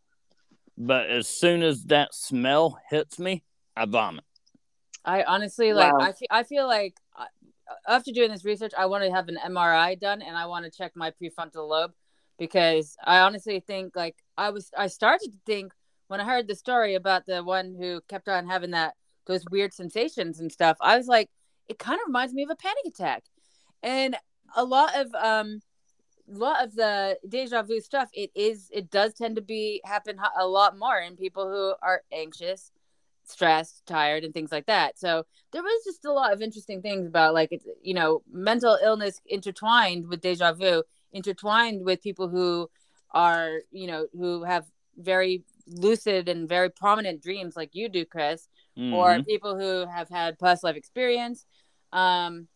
but as soon as that smell hits me, I vomit. I honestly like. Wow. I feel I feel like uh, after doing this research, I want to have an MRI done, and I want to check my prefrontal lobe because I honestly think like I was I started to think when I heard the story about the one who kept on having that those weird sensations and stuff. I was like, it kind of reminds me of a panic attack, and a lot of um a lot of the deja vu stuff it is it does tend to be happen a lot more in people who are anxious stressed tired and things like that so there was just a lot of interesting things about like it's you know mental illness intertwined with deja vu intertwined with people who are you know who have very lucid and very prominent dreams like you do chris or Mhm. people who have had past life experience um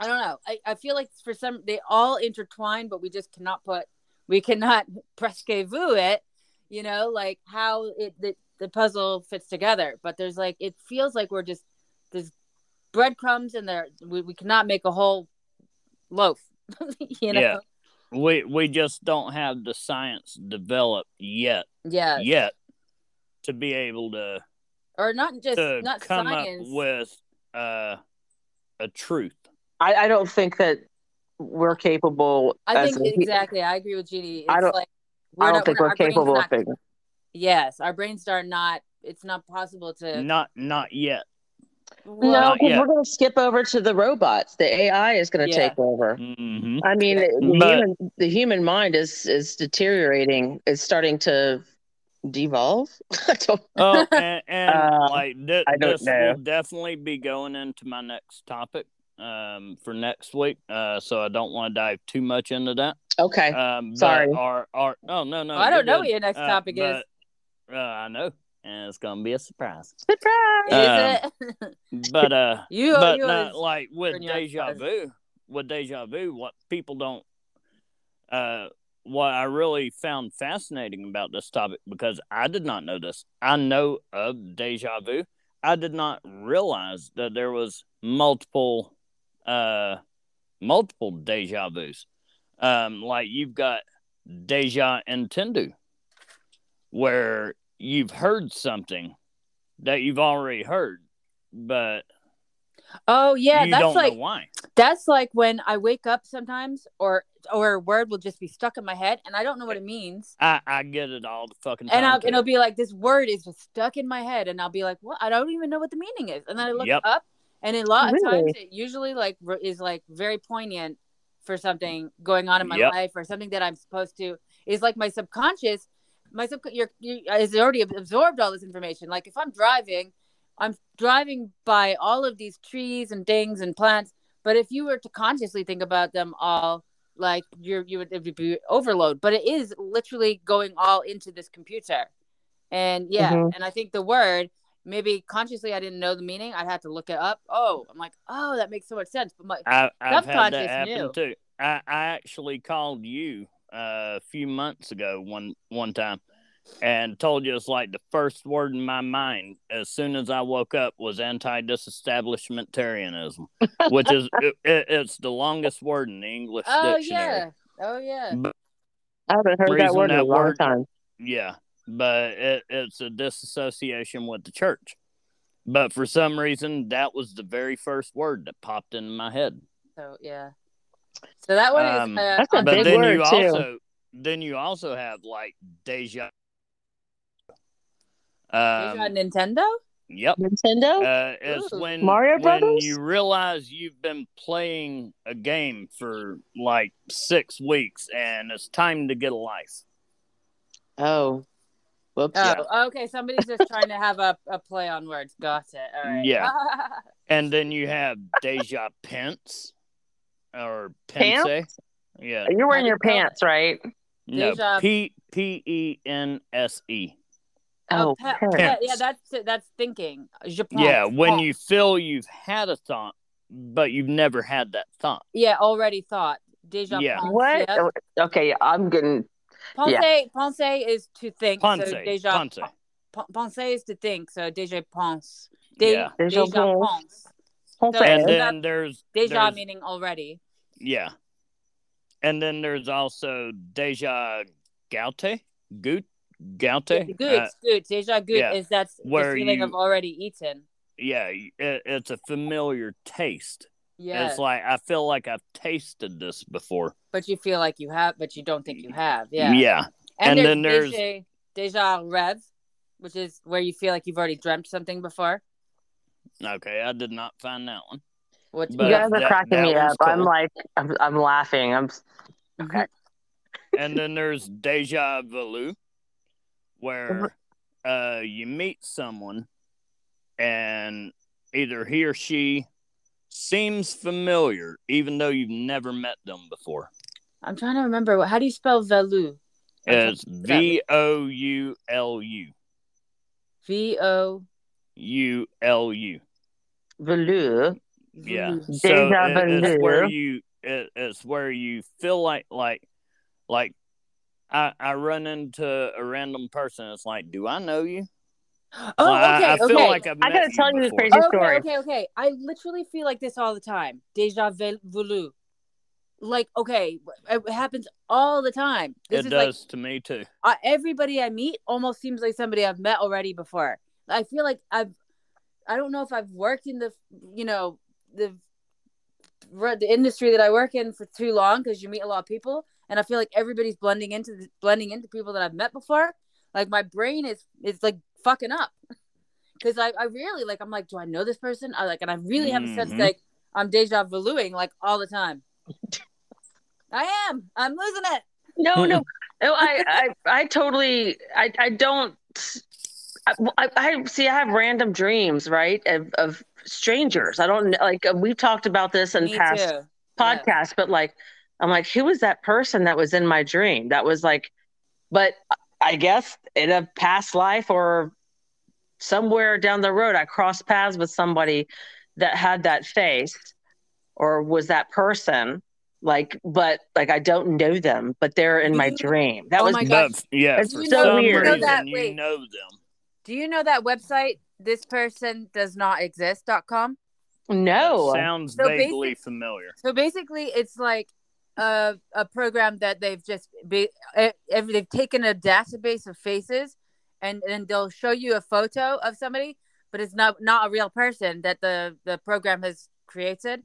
i don't know. I, I feel like for some they all intertwine but we just cannot put we cannot [laughs] presque vu it you know like how it the, the puzzle fits together. But there's like it feels like we're just there's breadcrumbs and there we, we cannot make a whole loaf [laughs] you know? Yeah. we we just don't have the science developed yet yeah yet to be able to or not just to not come science. up with uh, a truth. I, I don't think that we're capable. i as think a- exactly i agree with Jeannie. it's I don't- like I don't not- think we're our brain's capable of not- figuring. Yes, our brains are not. It's not possible to. Not not yet. Well, No, Not because yet. we're going to skip over to the robots. The AI is going to Yeah. take over. hmm I mean, Yeah. the, But- human, the human mind is is deteriorating. It's starting to devolve. [laughs] I don't- Oh, and, and Uh, like th- I don't this know. will definitely be going into my next topic um, for next week. Uh, so I don't want to dive too much into that. okay. Um, Sorry. Our, our, oh no no. I don't know good. what your next Uh, topic is. but, Uh, I know, and it's gonna be a surprise. Surprise! uh, Is it? [laughs] But uh, [laughs] you, but you not like with deja vu with deja vu what people don't uh what i really found fascinating about this topic because i did not know this i know of deja vu i did not realize that there was multiple uh multiple deja vus um like you've got deja entendu where you've heard something that you've already heard but oh yeah, you that's don't like know why. that's like when I wake up sometimes, or or a word will just be stuck in my head, and I don't know what it means. I, I get it all the fucking time. And, I'll, and it'll be like this word is just stuck in my head, and I'll be like, "What? I don't even know what the meaning is." And then I look Yep. up, And a lot Really? of times, it usually like is like very poignant for something going on in my Yep. life or something that I'm supposed to. Is like my subconscious, my sub your you has already absorbed all this information. Like if I'm driving, I'm driving by all of these trees and things and plants. But if you were to consciously think about them all, like you're you would it would be overload. But it is literally going all into this computer. And yeah, Mhm. and I think the word maybe consciously I didn't know the meaning. I'd have to look it up. Oh, I'm like, oh, that makes so much sense. But my I, I've Subconscious knew. too. I, I actually called you uh, a few months ago one one time and told you it's like the first word in my mind as soon as I woke up was anti-disestablishmentarianism, [laughs] which is it, it- it's the longest word in the English oh dictionary. yeah, oh yeah. I haven't heard that word in a long word- time. Yeah, but it, it's a disassociation with the church. But for some reason, that was the very first word that popped into my head. So yeah. So that one Um, is uh, That's a But big then word, you too. also then you also have like deja. Deja Um, Nintendo. yep. Nintendo? Uh, it's Ooh. when Mario when Brothers? you realize you've been playing a game for like six weeks and it's time to get a life. oh. Whoops. Oh, Yeah. okay. Somebody's just trying to have a, a play on words. Got it. All right. Yeah. [laughs] And then you have deja pence or pense. Pants? Yeah. You're wearing your do you pants, right? No. Deja- P P E N S E. Oh, oh pe- pants. yeah, yeah, that's that's thinking. Je pense. Yeah, when pense. you feel you've had a thought, but you've never had that thought. yeah already thought deja Yeah. pense. What? Yep. Oh, Okay, I'm getting. Pense, Yeah. pense is to think. Pense, so deja pense. P- pense is to think. So deja pense. De- Yeah. Deja Deja pense. pense. Hold So- And then there's Deja there's- meaning already. yeah, and then there's also deja gaute, gout, gaute. Good, Uh, good. Deja good yeah. is that's Where the feeling you- of already eaten. yeah, it, it's a familiar taste. Yeah, It's like I feel like I've tasted this before. but you feel like you have, but you don't think you have. Yeah. Yeah, And there's then there's- deja, deja rev, which is where you feel like you've already dreamt something before. okay, I did not find that one. What? You guys are that- cracking that me up. one's I'm like, I'm, I'm laughing. I'm. Okay. and then there's deja vu, where uh, you meet someone and either he or she seems familiar, even though you've never met them before. I'm trying to remember. How do you spell velu? It's V O U L U. V O. U L U. Velu. Yeah. So it- it's where you it, it's where you feel like like like I I run into a random person. It's like, do I know you? Oh, Like, I- okay. I, feel okay. like I've I gotta you tell you this crazy okay, story. okay, okay. I literally feel like this all the time. Deja vu. Like, okay, it happens all the time. This It is like does to me too. uh, everybody I meet almost seems like somebody I've met already before. I feel like I've, I don't know if I've worked in the, you know, the, the industry that I work in for too long because you meet a lot of people, and I feel like everybody's blending into the, blending into people that I've met before. Like my brain is is like fucking up because I I really like I'm like, do I know this person? I like, and I really have a sense Mhm. like I'm deja vuing like all the time. I am. I'm losing it. No, [laughs] no, no. I, I, I totally. I, I don't. I, I see. I have random dreams, right, of, of strangers. I don't like. We've talked about this in Me past too. podcasts, but like, I'm like, who was that person that was in my dream? That was like, but I guess in a past life or somewhere down the road, I crossed paths with somebody that had that face or was that person. Like, but like, I don't know them, but they're in my You- dream. That Oh was my God. But yeah, It's so some weird. reason that- you wait. know them. Do you know that website? This person does not exist.com. no. Sounds So vaguely basic- familiar. So basically, it's like a, a program that they've just be, they've taken a database of faces, and and they'll show you a photo of somebody, but it's not not a real person that the the program has created.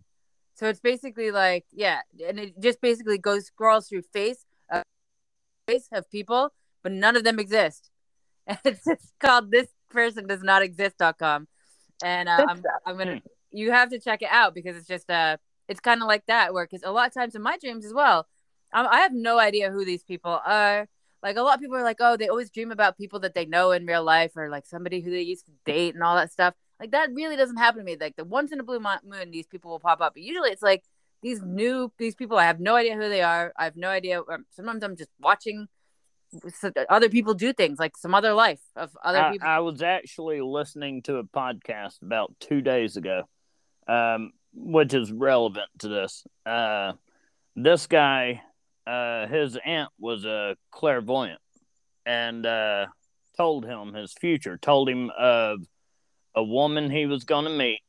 So it's basically like yeah, and it just basically goes scrolls through face uh, face of people, but none of them exist. [laughs] And it's just called this person does not exist.com. And uh, I'm I'm gonna you have to check it out because it's just uh it's kind of like that where because a lot of times in my dreams as well I'm, i have no idea who these people are. Like a lot of people are like oh they always dream about people that they know in real life or like somebody who they used to date and all that stuff. Like that really doesn't happen to me. Like the once in a blue moon these people will pop up. But usually it's like these new these people i have no idea who they are. I have no idea um, sometimes i'm just watching other people do things like some other life of other I, people. I was actually listening to a podcast about two days ago. Um, which is relevant to this. Uh, this guy, uh, his aunt was a clairvoyant and uh, told him his future, told him of a woman he was going to meet,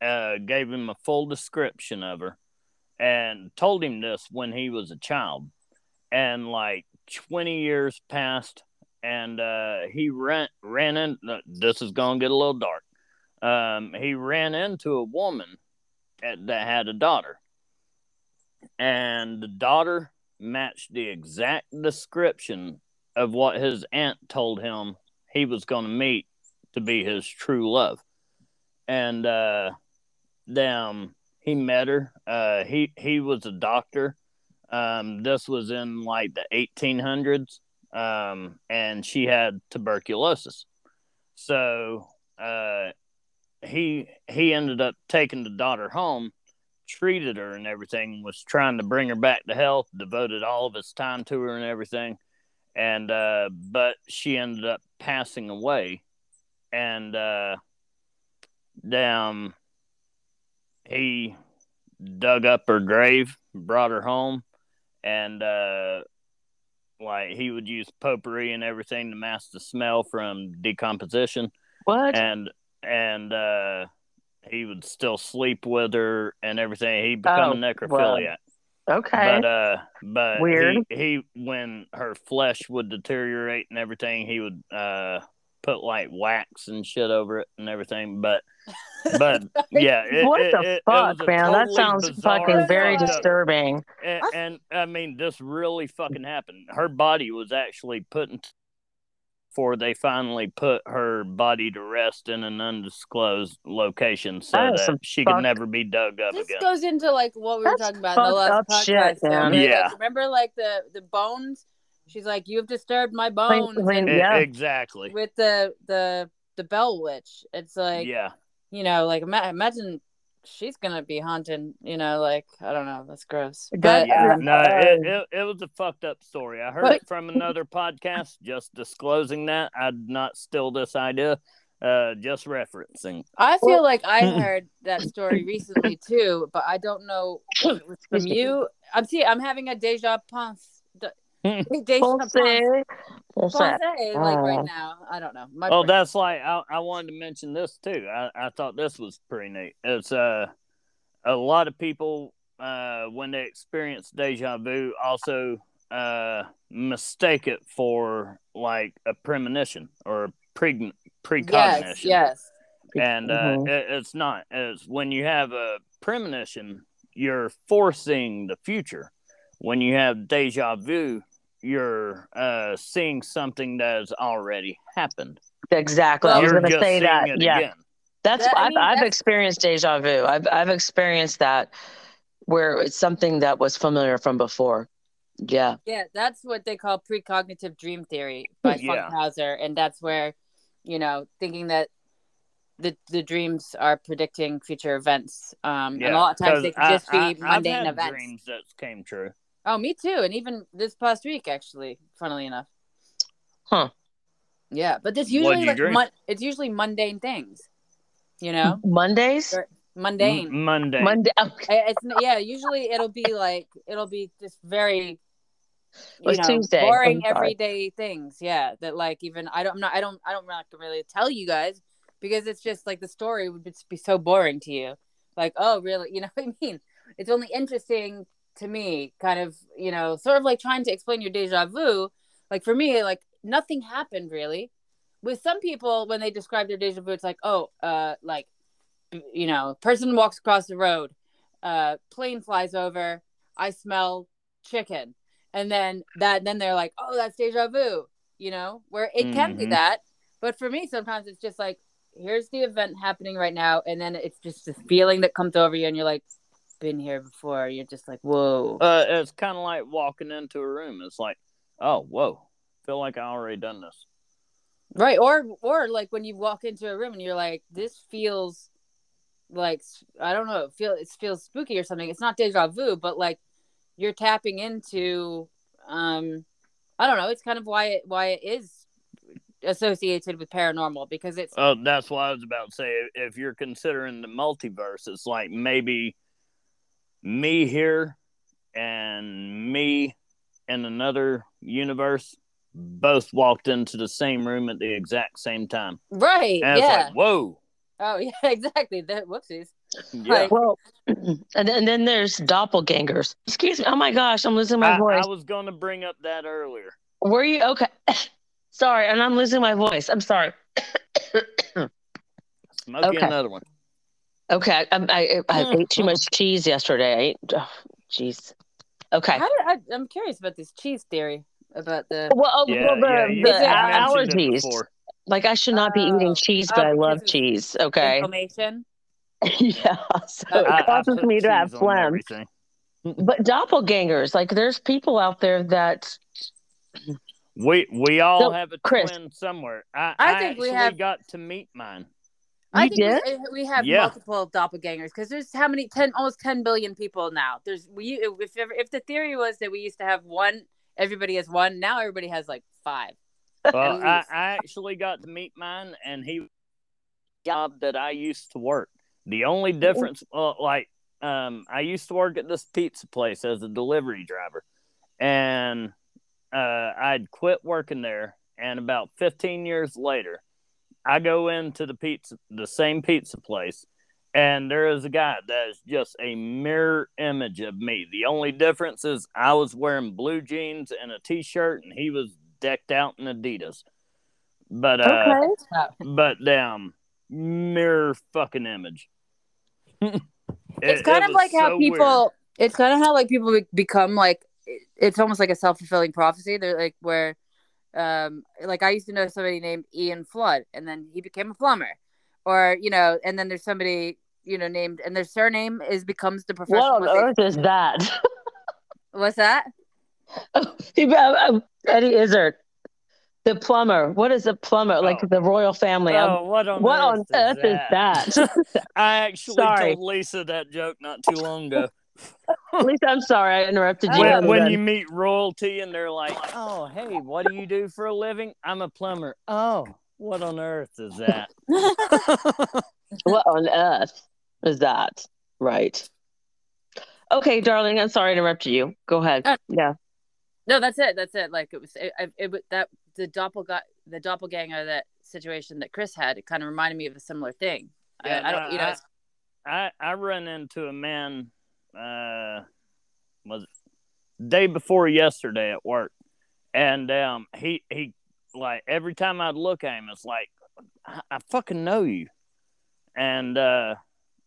uh, gave him a full description of her, and told him this when he was a child. And like 20 years passed, and uh, he ran, ran in. This is going to get a little dark. Um, he ran into a woman that had a daughter. And the daughter matched the exact description of what his aunt told him he was going to meet to be his true love. And uh damn he met her. Uh he he was a doctor. Um this was in like the 1800s um and she had tuberculosis. So uh he he ended up taking the daughter home, treated her and everything, was trying to bring her back to health, devoted all of his time to her and everything. And uh but she ended up passing away and uh damn he dug up her grave, brought her home, and uh like he would use potpourri and everything to mask the smell from decomposition. What? And and uh, he would still sleep with her and everything. He become Oh, a necrophiliac. Okay. But uh, but Weird. He, he when her flesh would deteriorate and everything, he would uh put like wax and shit over it and everything. But but [laughs] yeah, it, what it- the it- fuck, man? That sounds fucking very up- disturbing. And, and I mean, this really fucking happened. Her body was actually put in before they finally put her body to rest in an undisclosed location so That is that she fuck- could never be dug up this again. goes into like what we were That's talking about in the last up podcast. shit, man. right? Like, Yeah. remember like the the bones? She's like, "You've disturbed my bones." when- and yeah. exactly. with the the the bell witch, it's like yeah. you know, like imagine she's gonna be haunting. You know, like I don't know, that's gross. But Yeah, um, no, it, it, it was a fucked up story. I heard But- it from another podcast, just disclosing that. I'd not steal this idea, uh, just referencing. I feel like I [laughs] heard that story recently too, but I don't know if it was from you. I'm see, I'm having a deja pense. De- Hmm. Ponce. pense. What's that? Ponce, like right Oh. now. I don't know. My Oh, brain- that's like I, I wanted to mention this too. I, I thought this was pretty neat. It's uh a lot of people uh when they experience deja vu also uh mistake it for like a premonition or a pre yes, precognition. yes. and uh, Mhm. it, it's not. It's when you have a premonition, you're forcing the future. When you have deja vu, you're uh, seeing something that has already happened. Exactly. I was going to say that. Yeah. again. That's That- I I've, mean, I've experienced deja vu. I've I've experienced that where it's something that was familiar from before. Yeah. Yeah, that's what they call precognitive dream theory [laughs] by Yeah. Funkhouser, and that's where, you know, thinking that the the dreams are predicting future events. Um, and a lot of times they 'cause can just I- be I- I've mundane had events. Dreams that came true. Oh, me too, and even this past week, actually, funnily enough. Huh. Yeah, but this usually like mon- it's usually mundane things, you know, Mondays. Or- mundane. M- Monday. Monday. Okay. It's yeah. Usually it'll be like it'll be just very, you know, Tuesday. boring everyday things. Yeah, that like even I don't I'm not I don't I don't like to really tell you guys because it's just like the story would just be so boring to you. Like oh really you know [laughs] what I mean? It's only interesting to me, kind of you know, sort of like trying to explain your deja vu. Like for me, like nothing happened really. With some people, when they describe their deja vu, it's like oh, uh, like you know, person walks across the road, uh, plane flies over, I smell chicken, and then that, then they're like, oh, that's deja vu, you know, where it can be Mhm. that, but for me, sometimes it's just like here's the event happening right now, and then it's just the feeling that comes over you, and you're like, been here before. You're just like, whoa. Uh, it's kind of like walking into a room. It's like, oh, whoa, feel like I already done this. Right, or or like when you walk into a room and you're like, this feels like I don't know, it feel it feels spooky or something. It's not deja vu, but like you're tapping into um I don't know, it's kind of why it why it is associated with paranormal because it's Oh, that's what I was about to say. If you're considering the multiverse, it's like maybe me here and me in another universe both walked into the same room at the exact same time. right. And yeah. like, whoa. oh yeah, [laughs] exactly. That whoopsies. Yeah. Like- Well, [clears throat] and then, and then there's doppelgangers. Excuse me. Oh my gosh, I'm losing my I, voice. I was going to bring up that earlier. Were you okay? [laughs] sorry, and I'm losing my voice. I'm sorry. Smoke you Okay. another one. Okay, I, um, I, I ate too much cheese yesterday. I ate, oh, jeez. Okay. How did, I, I'm curious about this cheese theory about the Well, oh, Yeah, well, the, yeah, you the Is it- allergies. Like I should not be Oh. eating cheese, but Oh, I love cheese. Okay. inflammation. [laughs] yeah. So I- it I- I causes me to have cheese phlegm. But doppelgangers, like there's people out there that We we all So, have a Chris- twin somewhere. I, I I think we have- got to meet mine. I You think we, we have Yeah. multiple doppelgangers because there's how many ten almost ten billion people now. There's we if ever, if the theory was that we used to have one, everybody has one. Now everybody has like five. Well, I. I actually got to meet mine, and he job that I used to work. The only difference, well, like, um, I used to work at this pizza place as a delivery driver, and uh, I'd quit working there. And about 15 years later, I go into the pizza, the same pizza place, and there is a guy that is just a mirror image of me. The only difference is I was wearing blue jeans and a t-shirt, and he was decked out in Adidas. But uh, but damn, mirror fucking image. [laughs] it's kind it of was like how people. weird. It's kind of how like people be- become like. It's almost like a self fulfilling prophecy. They're like where, um, like I used to know somebody named Ian Flood, and then he became a plumber, or you know, and then there's somebody you know named, and their surname is becomes the profession. what on what they- earth is that? [laughs] What's that? [laughs] Um, um, Eddie Izzard, the plumber. What is a plumber? Oh. Like Oh. the royal family. I'm- Oh, um, what on what earth, on earth is that? [laughs] I actually Sorry. told Lisa that joke not too long ago. At least I'm sorry I interrupted you. when, when you meet royalty and they're like, "Oh, hey, what do you do for a living?" I'm a plumber. Oh, what on earth is that? [laughs] [laughs] What on earth is that? Right. Okay, darling. I'm sorry I interrupted you. Go ahead. Uh, yeah. No, that's it. That's it. Like it was. It, it, it was- that the doppelganger, the doppelganger, that situation that Chris had. It kind of reminded me of a similar thing. Yeah, I, I don't. You know. I- it's- I I run into a man uh was day before yesterday at work. And um he he like every time I'd look at him it's like I, I fucking know you. And uh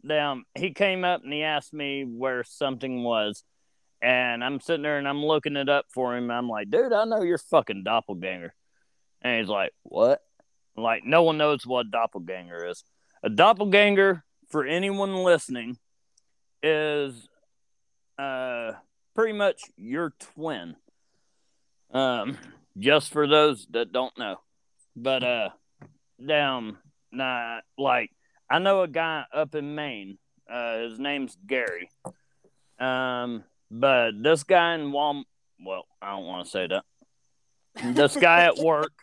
damn he came up and he asked me where something was. And I'm sitting there and I'm looking it up for him. I'm like dude I know you're fucking doppelganger. And he's like what? Like no one knows what doppelganger is. A doppelganger for anyone listening is uh pretty much your twin. Um just for those that don't know. But uh down nah like i know a guy up in maine uh his name's gary. Um but this guy in Wal well i don't want to say that. This guy at [laughs] work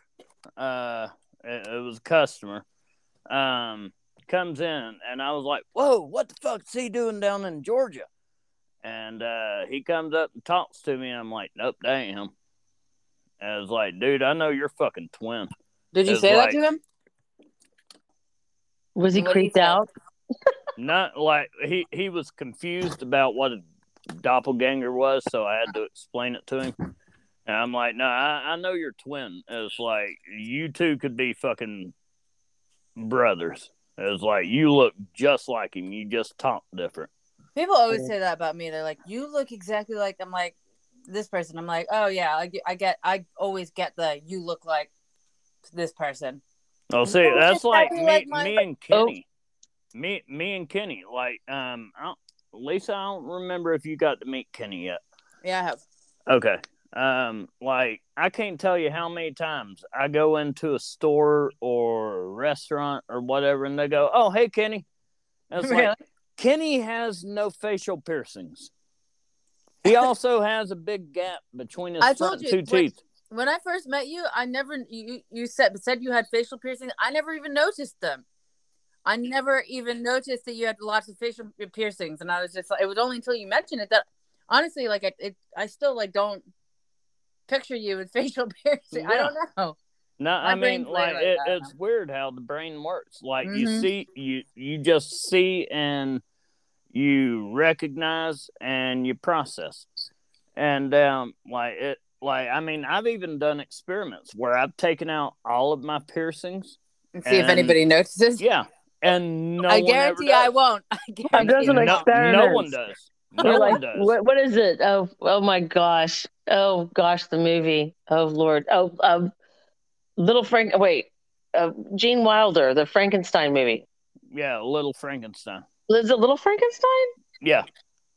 uh it, it was a customer um comes in and I was like, Whoa, what the fuck's he doing down in Georgia? And uh, he comes up and talks to me and I'm like, Nope, damn. And I was like, dude, I know you're fucking twin. Did you say like- that to him? Was he What creeped think? out? [laughs] Not like he, he was confused about what a doppelganger was, so I had to explain it to him. And I'm like, no, I, I know you're twin. It's like you two could be fucking brothers. It's like you look just like him. You just talk different. People always say that about me. They're like, "You look exactly like." I'm like, this person. I'm like, oh yeah, I get, I get, I always get the you look like this person. Oh, see, No, that's like me, like my- me and Oh. Kenny. Me, me and Kenny. Like, um, I don't, Lisa, I don't remember if you got to meet Kenny yet. Yeah, I have. Okay. Um, like I can't tell you how many times I go into a store or a restaurant or whatever, and they go, "Oh, hey, Kenny." And it's Really? [laughs] like Kenny has no facial piercings. He [laughs] also has a big gap between his I front you, two when- teeth. When I first met you, I never you you said said you had facial piercings. I never even noticed them. I never even noticed that you had lots of facial piercings, and I was just like, it was only until you mentioned it that honestly, like, I it, I still like don't picture you with [laughs] facial piercing. I don't know. No, My I mean, like like it, it's weird how the brain works. Like you Mhm. see, you you just see and you recognize and you process, and um, like it, like I mean, I've even done experiments where I've taken out all of my piercings. And see if anybody notices. [laughs] Yeah, and no I one ever guarantee I won't. [laughs] I That guarantee doesn't I No, no one does. No You're one like, does. what, what is it? Oh, oh my gosh. Oh gosh, the movie. Oh Lord. Oh, um, Little Frank. Wait, uh, Gene Wilder, the Frankenstein movie. Yeah, Little Frankenstein. Is it Little Frankenstein? Yeah,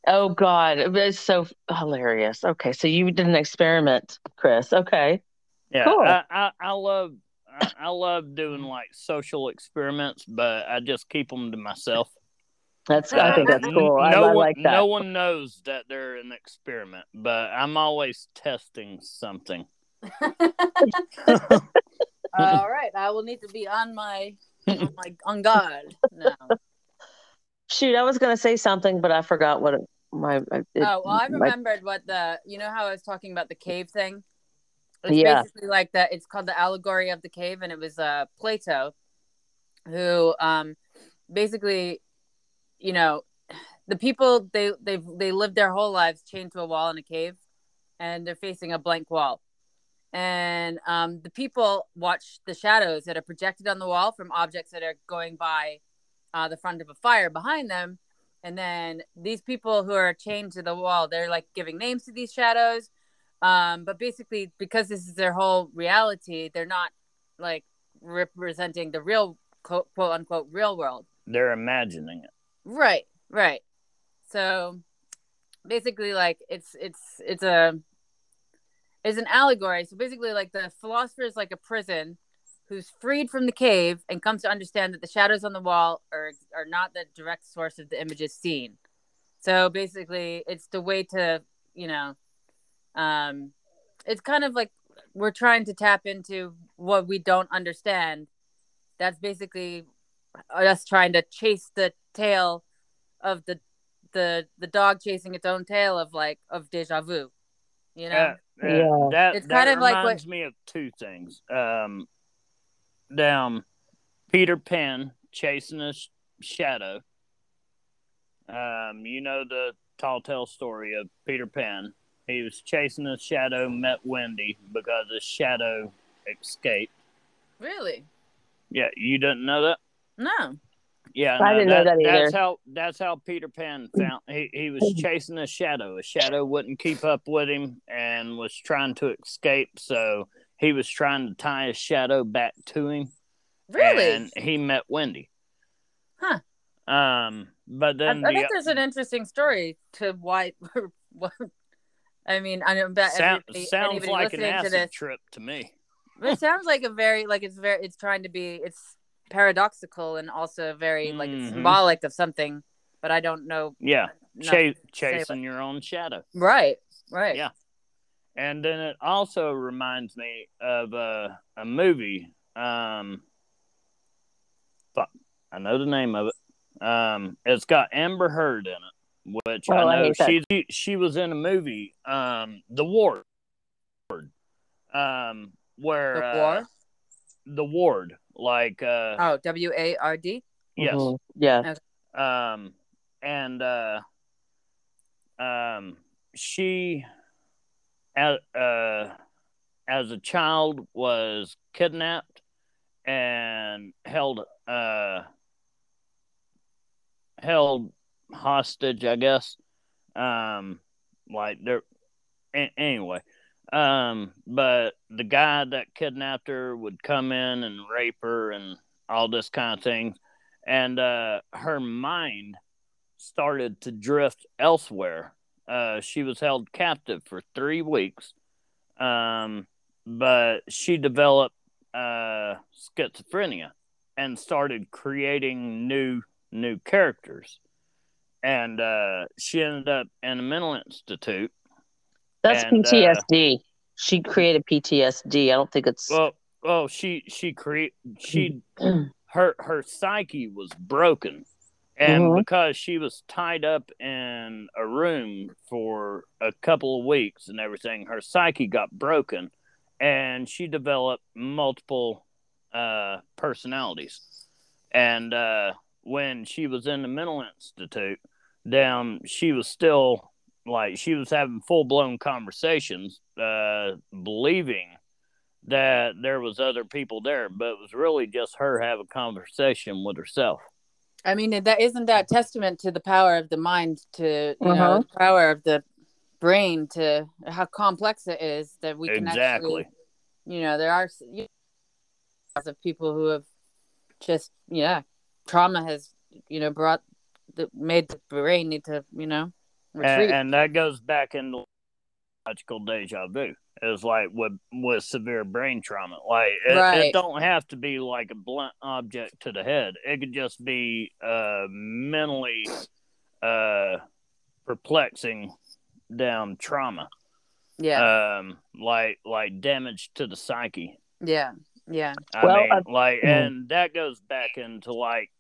Oh God, it's so hilarious. Okay, so you did an experiment, Chris. Okay. yeah. Cool. I, I, I love. I, I love doing like social experiments, but I just keep them to myself. That's I think that's cool. I, no I one, like that. No one knows that they're an experiment, but I'm always testing something. [laughs] [laughs] All right, I will need to be on my on my on guard now. Shoot, I was gonna say something, but I forgot what it, my. It, oh well, I my- remembered what the you know how I was talking about the cave thing. It's Yeah. basically like that. It's called the allegory of the cave, and it was uh Plato, who um basically, you know, the people they they they lived their whole lives chained to a wall in a cave, and they're facing a blank wall. And um, the people watch the shadows that are projected on the wall from objects that are going by uh, the front of a fire behind them. And then these people who are chained to the wall, they're like giving names to these shadows. Um, but basically, because this is their whole reality, they're not like representing the real quote, quote unquote real world. They're imagining it. Right, right. So basically, like it's it's it's a it's an allegory. So basically, like the philosopher is like a prison who's freed from the cave and comes to understand that the shadows on the wall are are not the direct source of the images seen. So basically, it's the way to you know, um, it's kind of like we're trying to tap into what we don't understand. That's basically us trying to chase the tail of the the the dog chasing its own tail of like of deja vu you know Uh, uh, Yeah. That, It's that kind of like what- reminds me of two things. Um, down Peter Pan chasing his shadow. Um, you know the tall tale story of Peter Pan. He was chasing his shadow, met Wendy because his shadow escaped. really Yeah, you didn't know that? no Yeah, I no, didn't know that either. That's how that's how Peter Pan found he, he was [laughs] chasing a shadow. A shadow wouldn't keep up with him and was trying to escape, so he was trying to tie his shadow back to him. really And he met Wendy. Huh. Um, but then I the, think there's an interesting story to why [laughs] what i mean i don't bet sound, everybody, sounds anybody like an listening to acid this trip to me. it sounds like a very like it's very it's trying to be it's paradoxical and also very like Mhm. symbolic of something but i don't know Yeah, enough Cha- to say chasing your own shadow. right right Yeah. And then it also reminds me of a a movie. Um, fuck, I know the name of it. Um, it's got Amber Heard in it, which Oh, I I know hate that. she she was in a movie, um, The Ward, um, where the uh, war the Ward, like uh, oh w-a-r-d yes, Mhm. Yeah. um and uh um she as uh as a child was kidnapped and held uh held hostage i guess um like there a- anyway Um, but the guy that kidnapped her would come in and rape her and all this kind of thing. And uh, her mind started to drift elsewhere. Uh, she was held captive for three weeks. Um, but she developed uh, schizophrenia and started creating new new characters. And uh, she ended up in a mental institute that's and, PTSD. Uh, she created PTSD. I don't think it's well. Well, she she create she [clears throat] her her psyche was broken, and mm-hmm. because she was tied up in a room for a couple of weeks and everything, her psyche got broken, and she developed multiple uh, personalities. And uh, when she was in the mental institute, then she was still like she was having full blown conversations, uh, believing that there was other people there, but it was really just her having a conversation with herself. I mean, that isn't that testament to the power of the mind, to you uh-huh. know, power of the brain, to how complex it is that we can exactly. Actually, you know, there are of people who have just yeah, trauma has you know brought the made the brain need to you know and, and, that goes back into logical deja vu. It's like with with severe brain trauma. Like it, right. it, don't have to be like a blunt object to the head. It could just be uh mentally uh perplexing down trauma. Yeah. Um like like damage to the psyche. Yeah. Yeah. I well, mean, uh, like mm-hmm. and that goes back into like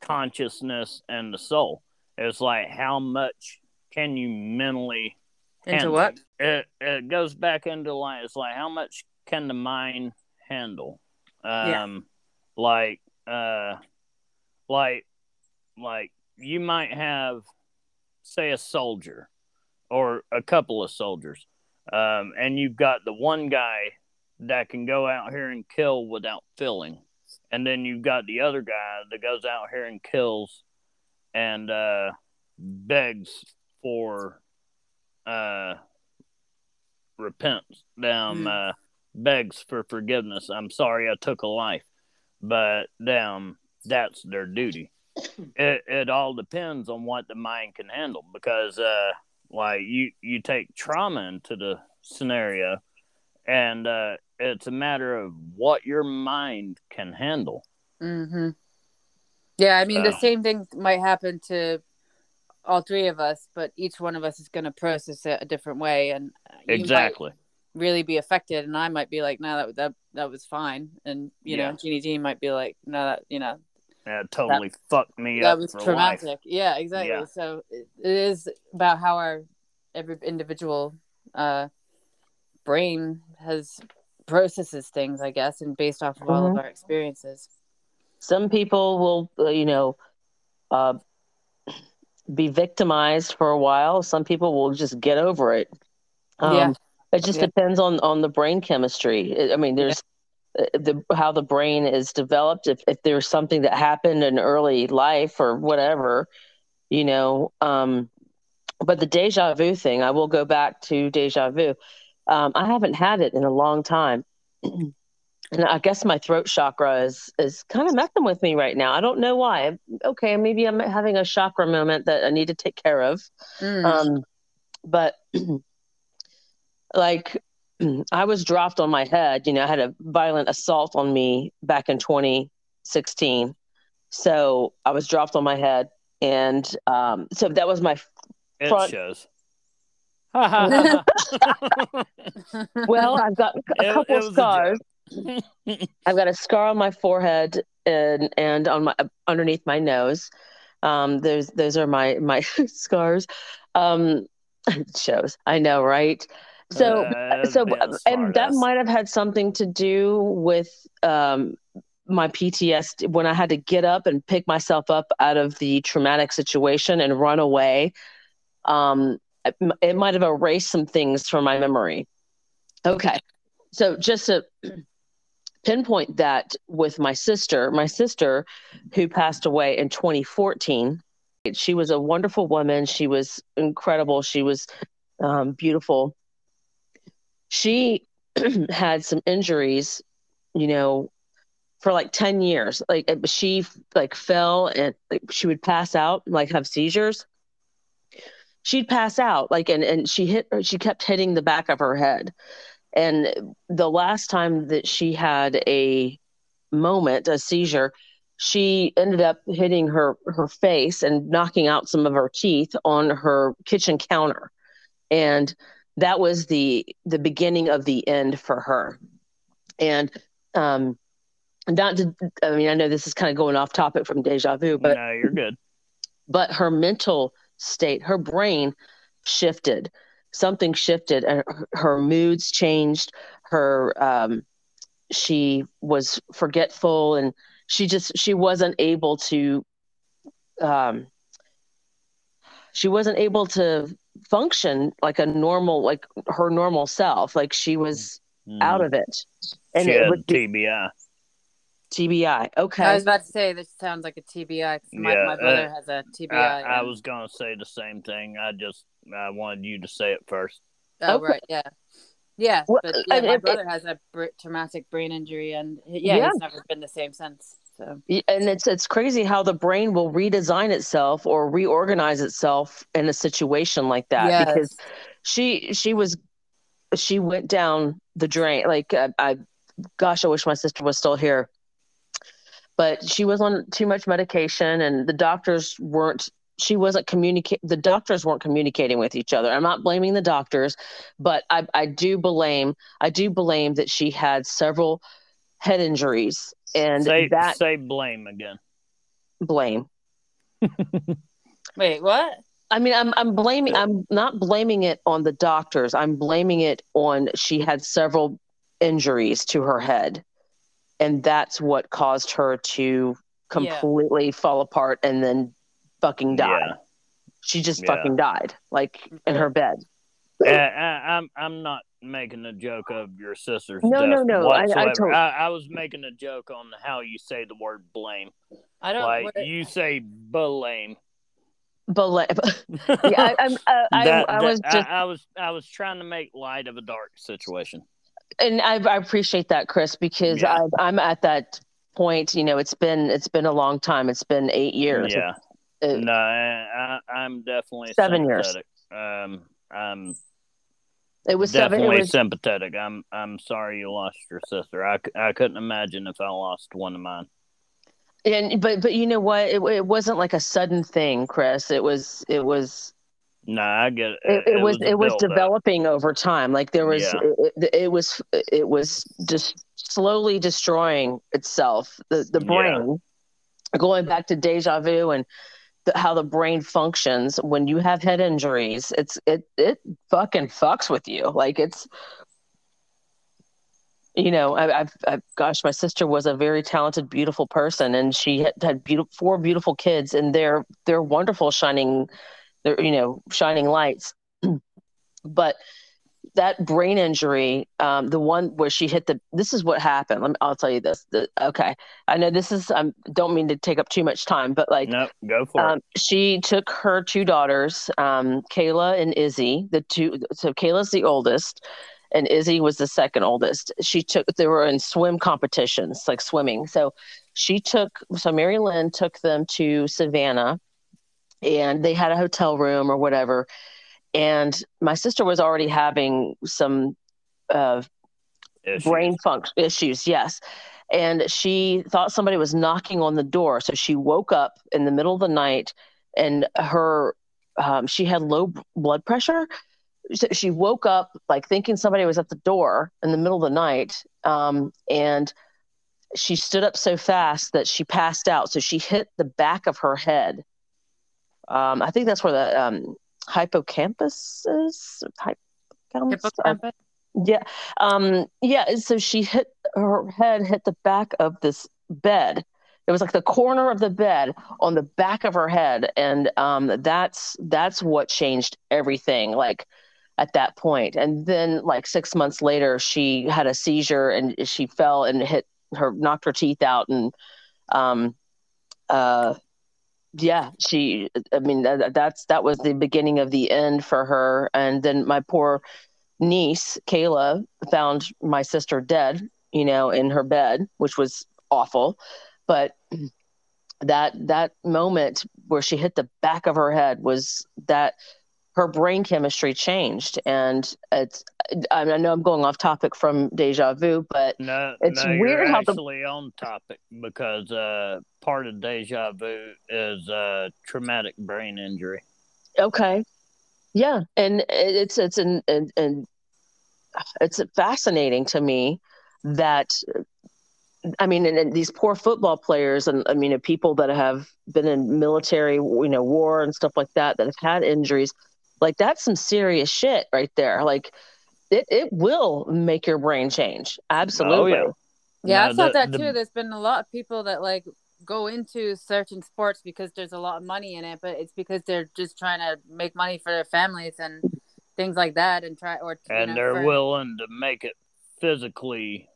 consciousness and the soul. It's like how much can you mentally into handle? what? It it goes back into like it's like how much can the mind handle? Um yeah. like uh like like you might have say a soldier or a couple of soldiers. Um and you've got the one guy that can go out here and kill without feeling. And then you've got the other guy that goes out here and kills and uh, begs for uh, repentance. Down mm. uh, begs for forgiveness. I'm sorry I took a life, but them that's their duty. [coughs] it it all depends on what the mind can handle because uh, like you you take trauma into the scenario, and uh, it's a matter of what your mind can handle. Mm-hmm. Yeah, I mean, so. the same thing might happen to all three of us, but each one of us is going to process it a different way, and exactly really be affected. And I might be like, "No, that that that was fine," and you yeah. know, Jeannie Jean might be like, "No, that you know." Yeah, totally that, fucked me that up. That was traumatic. Life. Yeah, exactly. Yeah. So it, it is about how our every individual uh, brain has processes things, I guess, and based off of mm-hmm. all of mm-hmm. our experiences. Some people will, uh, you know, uh, be victimized for a while. Some people will just get over it. Um, yeah. It just yeah. depends on on the brain chemistry. I mean, there's yeah. Uh, the how the brain is developed. If if there's something that happened in early life or whatever, you know. Um, but the deja vu thing, I will go back to deja vu. Um, I haven't had it in a long time. [clears throat] and I guess my throat chakra is is kind of messing with me right now. I don't know why. Okay, maybe I'm having a chakra moment that I need to take care of. Mm. Um, but [clears throat] like [clears throat] I was dropped on my head. You know, I had a violent assault on me back in 2016. So I was dropped on my head, and um, so that was my front. It shows. [laughs] well, I've got a it, couple it scars. I've got a scar on my forehead and and on my underneath my nose. Um, those those are my my [laughs] scars. Um, [laughs] shows I know, right? So uh, so and that might have had something to do with um my PTSD when I had to get up and pick myself up out of the traumatic situation and run away. Um, it, it might have erased some things from my memory. Okay, so just to pinpoint that with my sister, my sister who passed away in 2014. She was a wonderful woman. She was incredible. She was um, beautiful. she [clears throat] had some injuries, you know, for like 10 years. Like she like fell and like, she would pass out, like have seizures. She'd pass out like and and she hit she kept hitting the back of her head. And the last time that she had a moment, a seizure, she ended up hitting her her face and knocking out some of her teeth on her kitchen counter. And that was the the beginning of the end for her. And um not to i mean i know this is kind of going off topic from deja vu but no you're good. but her mental state her brain shifted something shifted and her, her moods changed. Her um she was forgetful and she just she wasn't able to um she wasn't able to function like a normal like her normal self. Like she was mm. out of it. And she it would be, TBI TBI okay I was about to say this sounds like a TBI my, yeah, my brother uh, has a TBI I, I, was gonna say the same thing I just I wanted you to say it first oh okay. right yeah yeah, well, but yeah, my brother it, has a traumatic brain injury, and yeah, yeah, he's never been the same since. So, and it's it's crazy how the brain will redesign itself or reorganize itself in a situation like that yes. because she she was she went down the drain. Like I, I, gosh, I wish my sister was still here, but she was on too much medication, and the doctors weren't she wasn't communicate the doctors weren't communicating with each other. I'm not blaming the doctors but i i do blame i do blame that she had several head injuries and say, that say blame again. Blame. [laughs] Wait what? I mean i'm i'm blaming i'm not blaming it on the doctors. I'm blaming it on she had several injuries to her head and that's what caused her to completely yeah. fall apart and then fucking died. Yeah. She just yeah. fucking died, like in her bed. Uh, I, am I'm, I'm not making a joke of your sister's no, death no, no. I, I, told... I, I, was making a joke on how you say the word blame. I don't like what... you say blame. Blame. [laughs] [laughs] yeah, I, I'm, uh, that, I, I was just. I, was I was trying to make light of a dark situation. And I, I appreciate that, Chris, because yeah. I, I'm at that point. You know, it's been it's been a long time. It's been eight years. Yeah. Uh, no, I, am definitely seven years. Um, I'm it was definitely seven, it was... sympathetic. I'm I'm sorry you lost your sister. I, I couldn't imagine if I lost one of mine. And but but you know what? It, it wasn't like a sudden thing, Chris. It was it was. No, I get it. It, it, it was, it was developing up. over time. Like there was, yeah. it, it, was it was just slowly destroying itself. The the brain, yeah. going back to deja vu and the, how the brain functions when you have head injuries. It's it it fucking fucks with you. Like it's you know, I, have I've, gosh, my sister was a very talented, beautiful person, and she had, had beautiful, four beautiful kids, and they're they're wonderful, shining, they're you know, shining lights. [clears throat] but that brain injury, um, the one where she hit the, this is what happened. Let me, I'll tell you this. The, okay, I know this is. I um, don't mean to take up too much time, but like, no, go for um, it. She took her two daughters, um, Kayla and Izzy. The two. So Kayla's the oldest, and Izzy was the second oldest. She took. They were in swim competitions, like swimming. So she took. So Mary Lynn took them to Savannah, and they had a hotel room or whatever. And my sister was already having some uh, brain function issues yes. And she thought somebody was knocking on the door. So she woke up in the middle of the night and her um, she had low blood pressure. So she woke up like thinking somebody was at the door in the middle of the night um, and she stood up so fast that she passed out. So she hit the back of her head um, i think that's where the um, hippocampus? Is hippocampus. yeah. Um yeah so she hit her head hit the back of this bed. It was like the corner of the bed on the back of her head and um that's that's what changed everything like at that point. And then like 6 months later she had a seizure and she fell and hit her knocked her teeth out and um uh yeah she i mean that, that's that was the beginning of the end for her and then my poor niece, Kayla, found my sister dead, you know, in her bed, which was awful. But that that moment where she hit the back of her head was that her brain chemistry changed and it's i know i'm going off topic from deja vu but no, it's no, weird how actually on topic because uh, part of deja vu is uh, traumatic brain injury. okay yeah and it's it's an and, and it's fascinating to me that I mean, and, and, these poor football players, and I mean, people that have been in military, you know, war and stuff like that, that have had injuries, like that's some serious shit right there. Like, it it will make your brain change. Absolutely. Oh, Yeah, No, I thought the- that the- too. There's been a lot of people that like go into certain sports because there's a lot of money in it, but it's because they're just trying to make money for their families and things like that, and try or you and know, they're for- willing to make it physically.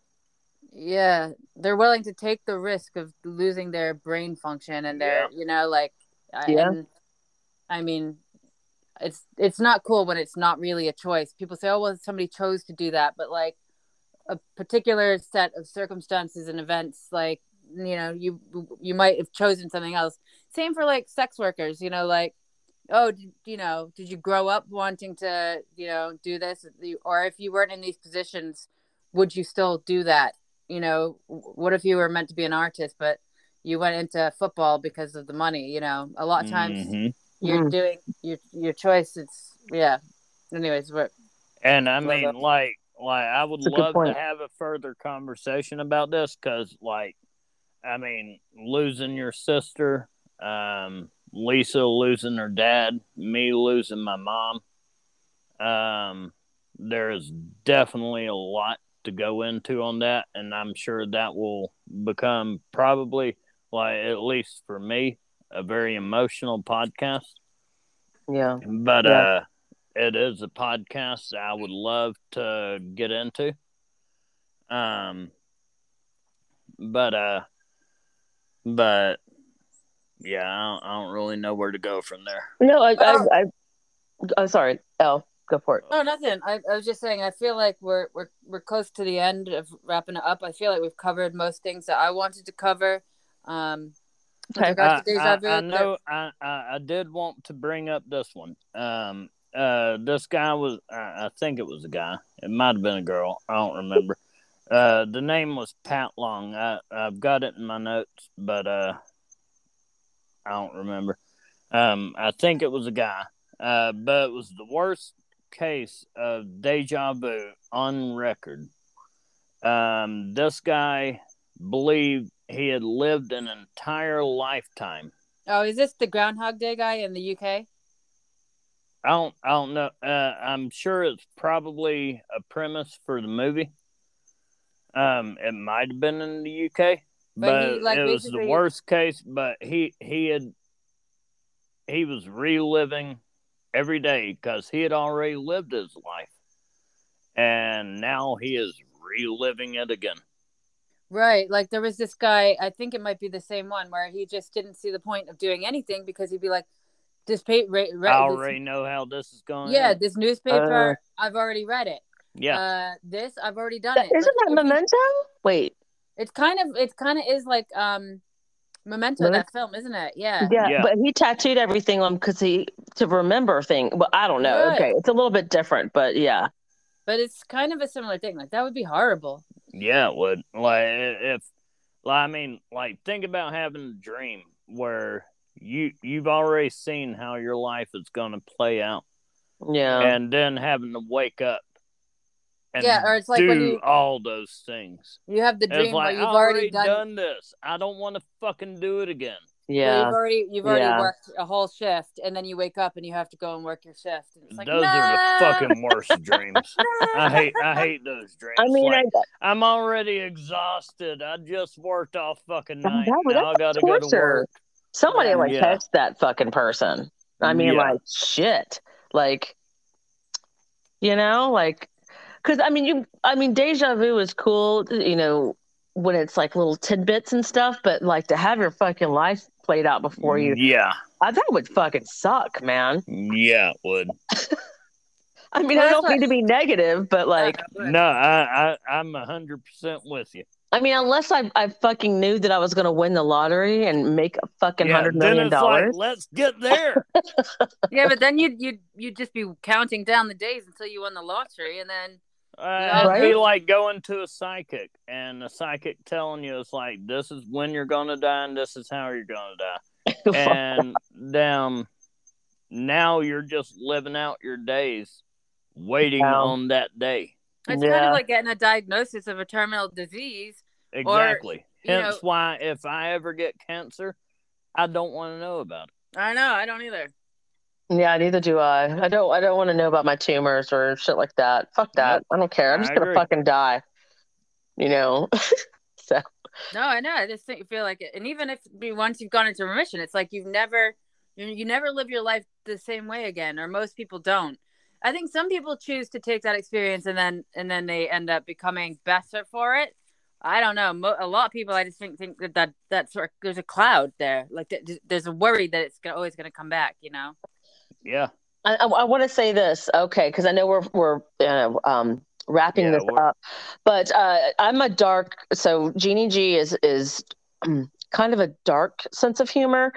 Yeah, they're willing to take the risk of losing their brain function and their, you know, like, I- Yeah. and, I mean, it's it's not cool when it's not really a choice. People say, "Oh, well, somebody chose to do that," but like a particular set of circumstances and events, like you know, you you might have chosen something else. Same for like sex workers, you know, like. Oh, d- you know, did you grow up wanting to, you know, do this? Or if you weren't in these positions, would you still do that? you know what if you were meant to be an artist but you went into football because of the money you know a lot of times Mhm. You're doing your your choice it's yeah anyways what And I Well, mean, that- like, like I would That's love to have a further conversation about this because, like, I mean, losing your sister, um, Lisa losing her dad, me losing my mom. Um, there is definitely a lot to go into on that, and I'm sure that will become probably, like, at least for me, a very emotional podcast. Yeah. But Yeah. uh it is a podcast I would love to get into. Um but uh but yeah, I don't, I don't really know where to go from there. No, I, Oh. I, I, I'm sorry. Elle, go for it. oh nothing I, I was just saying i feel like we're we're we're close to the end of wrapping it up i feel like we've covered most things that i wanted to cover um with Okay. I, I, I know I, I did want to bring up this one. Um uh this guy was I, I think it was a guy. It might have been a girl. I don't remember. Uh the name was Pat Long. I I've got it in my notes, but uh I don't remember. Um I think it was a guy. Uh but it was the worst case of deja vu on record. Um this guy believed he had lived an entire lifetime oh is this the groundhog day guy in the uk I don't I don't know. Uh, I'm sure it's probably a premise for the movie. Um, it might have been in the UK, But but, he, like, it was the worst case. But he he had he was reliving every day because he had already lived his life, and now he is reliving it again. Right. Like there was this guy, I think it might be the same one where he just didn't see the point of doing anything because he'd be like, this paper, ra- I ra- this- already know how this is going. yeah, this newspaper, I've already read it. yeah. Uh, this, I've already done That, it. isn't Like, that if you- Memento? Wait. It's kind of, it kind of is like, um, Memento, Memento? that film, isn't it? Yeah. Yeah, Yeah. but he tattooed everything on because he to remember thing. Well, I don't know. Right. Okay, it's a little bit different, but yeah. But it's kind of a similar thing. Like that would be horrible. Yeah, it would. Like if, like, I mean, like think about having a dream where you you've already seen how your life is going to play out, Yeah. and then having to wake up and Yeah, or it's like do when you- all those things. You have the It's dream like where you've already, already done, this. I don't want to fucking do it again. Where yeah. you've already, you've already Yeah. worked a whole shift and then you wake up and you have to go and work your shift. And it's like, those no! are the fucking worst [laughs] dreams. I hate I hate those dreams. I mean, Like, I, I'm already exhausted. I just worked all fucking night. that now I gotta go to work. somebody like Yeah. text that fucking person. I mean, Yeah. like shit. Like, you know, like, because I mean, you. I mean, deja vu is cool. You know, when it's like little tidbits and stuff, but like to have your fucking life played out before you, Yeah. I, that would fucking suck, man. Yeah, it would. [laughs] I mean, well, I don't mean to be negative, but like, [laughs] no, I, I I'm a hundred percent with you. I mean, unless I, I fucking knew that I was going to win the lottery and make a fucking hundred yeah, million dollars. Like, let's get there. [laughs] yeah, but then you'd you'd you'd just be counting down the days until you won the lottery, and then uh, it'd be like going to a psychic and a psychic telling you it's like this is when you're going to die and this is how you're going to die, [laughs] and damn, now you're just living out your days waiting on that day. It's yeah. kind of like getting a diagnosis of a terminal disease. Exactly. Or, Hence know, why if I ever get cancer, I don't want to know about it. I know, I don't either. Yeah, neither do I. I don't I don't want to know about my tumors or shit like that. Fuck that. Nope. I don't care. I'm just I gonna agree. fucking die. You know. [laughs] so No, I know. I just think you feel like it. And even if once you've gone into remission, it's like you've never you, you never live your life the same way again, or most people don't. I think some people choose to take that experience and then and then they end up becoming better for it. I don't know. Mo- a lot of people, I just think think that that that's sort of, there's a cloud there. Like th- there's a worry that it's gonna, always going to come back. You know. Yeah. I, I, I want to say this, okay, because I know we're we're uh, um, wrapping yeah, this up, but uh, I'm a dark. So Jeannie G is is um, kind of a dark sense of humor.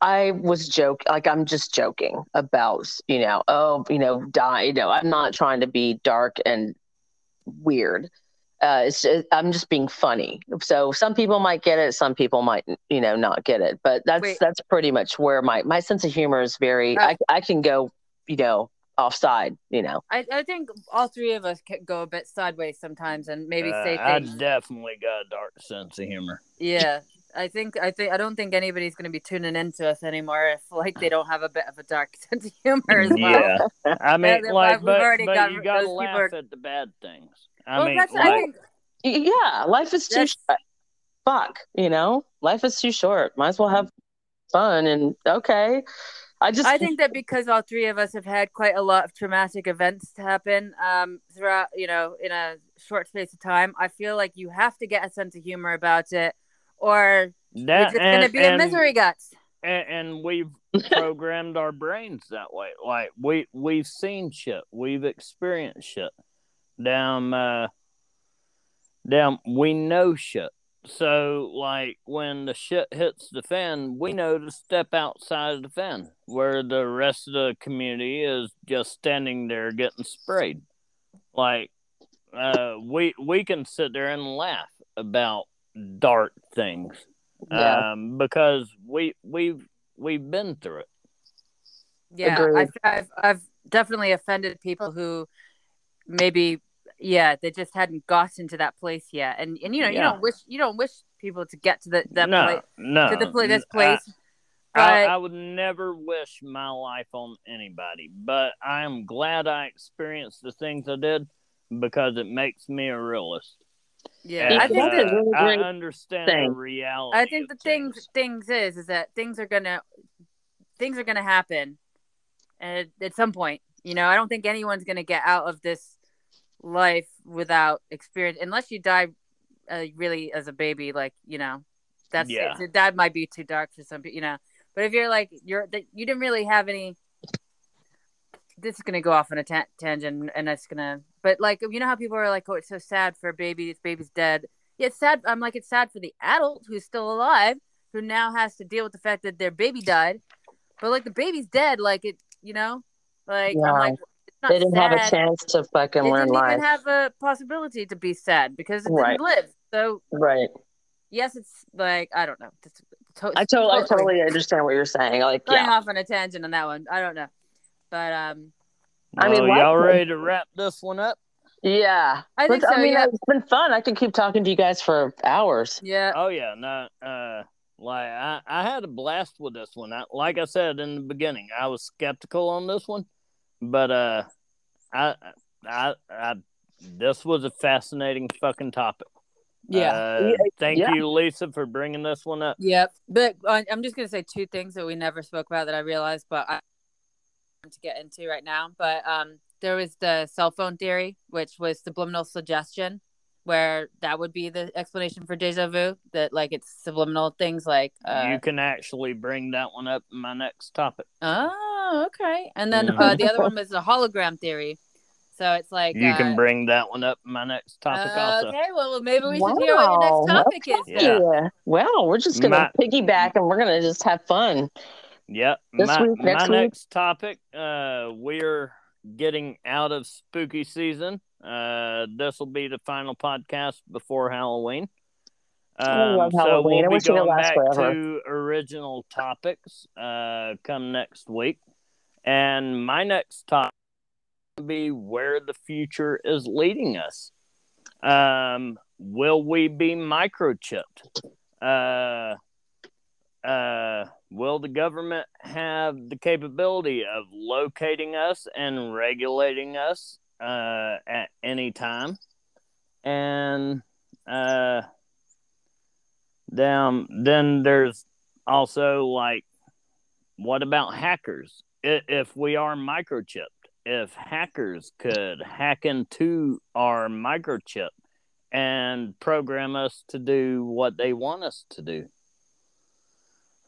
I was joke like I'm just joking about, you know, oh, you know, die. You know, I'm not trying to be dark and weird. Uh, it's just, I'm just being funny. So some people might get it, some people might, you know, not get it. But that's Wait. that's pretty much where my my sense of humor is very. Uh, I I can go, you know, offside. You know. I I think all three of us can go a bit sideways sometimes, and maybe uh, say things. I definitely got a dark sense of humor. Yeah, I think I think I don't think anybody's going to be tuning into us anymore if like they don't have a bit of a dark [laughs] sense of humor as well. Yeah, I mean, yeah, like, but, but got, you got to laugh are... at the bad things. I well, mean, like, I think, yeah, life is too short. Fuck, you know, life is too short. Might as well have fun and okay. I just I think that because all three of us have had quite a lot of traumatic events to happen um, throughout, you know, in a short space of time, I feel like you have to get a sense of humor about it or that, it's going to be and, a misery guts. And, and we've [laughs] programmed our brains that way. Like we we've seen shit, we've experienced shit. Damn, uh, damn, we know shit. So, like, when the shit hits the fan, we know to step outside of the fan, where the rest of the community is just standing there getting sprayed. Like, uh, we we can sit there and laugh about dark things yeah. um, because we we've we've been through it. Yeah, I've, I've I've definitely offended people who maybe yeah they just hadn't gotten to that place yet, and and you know yeah. you don't wish you don't wish people to get to the that no, place no to the place this place. I, I, I would never wish my life on anybody, but I am glad I experienced the things I did because it makes me a realist. Yeah, I think that really uh, I understand thing. the reality. I think the things things is is that things are gonna things are gonna happen, and at some point, you know, I don't think anyone's gonna get out of this life without experience, unless you die uh, really as a baby. Like you know, that's yeah. that might be too dark for some people, you know. But if you're like you're that you didn't really have any this is gonna go off on a ta- tangent, and that's gonna. But like, you know how people are like, "Oh, it's so sad for a baby. This baby's dead." Yeah, it's sad. I'm like, it's sad for the adult who's still alive, who now has to deal with the fact that their baby died. But like, the baby's dead. Like it, you know, like yeah. I'm like, they didn't sad. have a chance to fucking they learn didn't life. even have a possibility to be sad because it right. didn't live. So right. Yes, it's like I don't know. It's, to- I totally, I totally understand what you're saying. Like going yeah. off on a tangent on that one. I don't know. But um, I mean, y'all ready to wrap this one up? Yeah, I think but, so. I mean, yeah. it's been fun. I could keep talking to you guys for hours. Yeah. Oh yeah. No. Uh, like I, I had a blast with this one. I, like I said in the beginning, I was skeptical on this one, but uh, I, I, I, this was a fascinating fucking topic. Yeah. Uh, thank yeah. you, Lisa, for bringing this one up. Yep. But uh, I'm just gonna say two things that we never spoke about that I realized, but I want to get into right now, but um, there was the cell phone theory, which was subliminal suggestion, where that would be the explanation for deja vu. That like it's subliminal things like uh, you can actually bring that one up in my next topic. Oh, okay. And then uh, the other one was the hologram theory, So it's like you uh, can bring that one up in my next topic uh, also. Okay, well maybe we should hear what your next Wow, topic is. Yeah. Yeah. Well, we're just gonna My- piggyback and we're gonna just have fun. Yep. This my week, next my week? next topic, uh, we're getting out of spooky season. Uh, this will be the final podcast before Halloween. I love Um, so Halloween. we'll I wish it going last back forever. to original topics uh, come next week. And my next topic will be where the future is leading us. Um, will we be microchipped? Uh, uh, will the government have the capability of locating us and regulating us uh, at any time? And uh, then, then there's also like, what about hackers? If we are microchipped, if hackers could hack into our microchip and program us to do what they want us to do.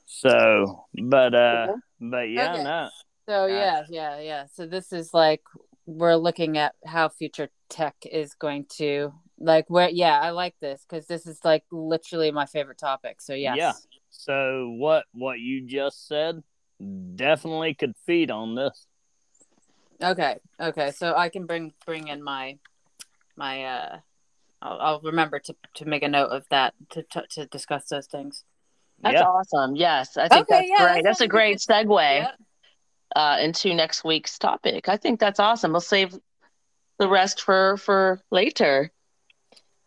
So, but uh, but yeah, Okay. no, So yeah, yeah, yeah. So this is like we're looking at how future tech is going to like where yeah, I like this because this is like literally my favorite topic. So yes. Yeah. So what what you just said definitely could feed on this. Okay. Okay. So I can bring bring in my my uh I'll, I'll remember to to make a note of that to to, to discuss those things. That's yeah. awesome. Yes, I think Okay, that's yeah, great. That's a sounds great segue Yeah. Uh, into next week's topic. I think that's awesome. We'll save the rest for for later.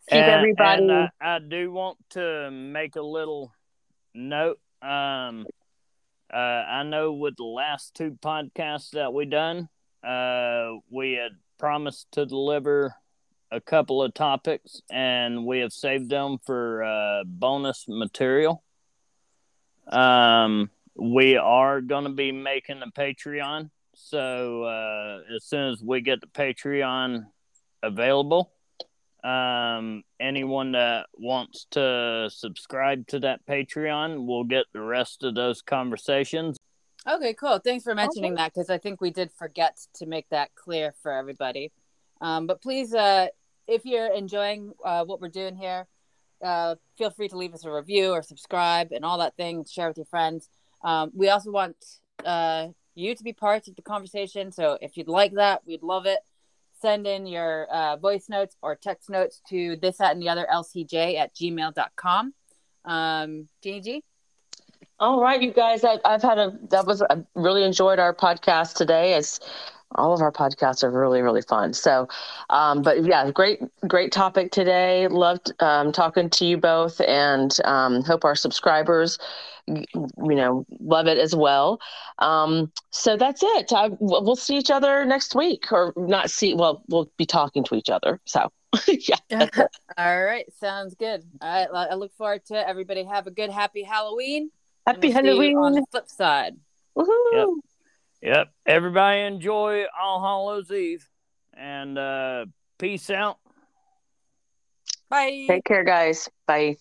Keep And- everybody. and I, I do want to make a little note. Um, uh, I know with the last two podcasts that we done, uh, we had promised to deliver a couple of topics, and we have saved them for uh, bonus material. Um, we are going to be making a Patreon, so uh, as soon as we get the Patreon available, um, anyone that wants to subscribe to that Patreon will get the rest of those conversations. Okay, cool. Thanks for mentioning that because I think we did forget to make that clear for everybody. Um, but please, uh, if you're enjoying uh, what we're doing here, uh, feel free to leave us a review or subscribe and all that thing. Share with your friends. Um, we also want uh, you to be part of the conversation. So if you'd like that, we'd love it. Send in your uh, voice notes or text notes to this, that, and the other LCJ at gmail.com. Um, Jeannie G? All right, you guys. I, I've had a that was I really enjoyed our podcast today. It's all of our podcasts are really really fun. So, um, but yeah, great great topic today. Loved um, talking to you both, and um, hope our subscribers, you know, love it as well. Um, so that's it. I, we'll we'll see each other next week, or not see. Well, we'll be talking to each other. So [laughs] yeah. [laughs] All right, sounds good. All right, I look forward to it. Everybody have a good, happy Halloween. happy we'll see you on the flip side. Woohoo. Yep. Everybody enjoy All Hallows Eve and uh, peace out. Bye. Take care, guys. Bye.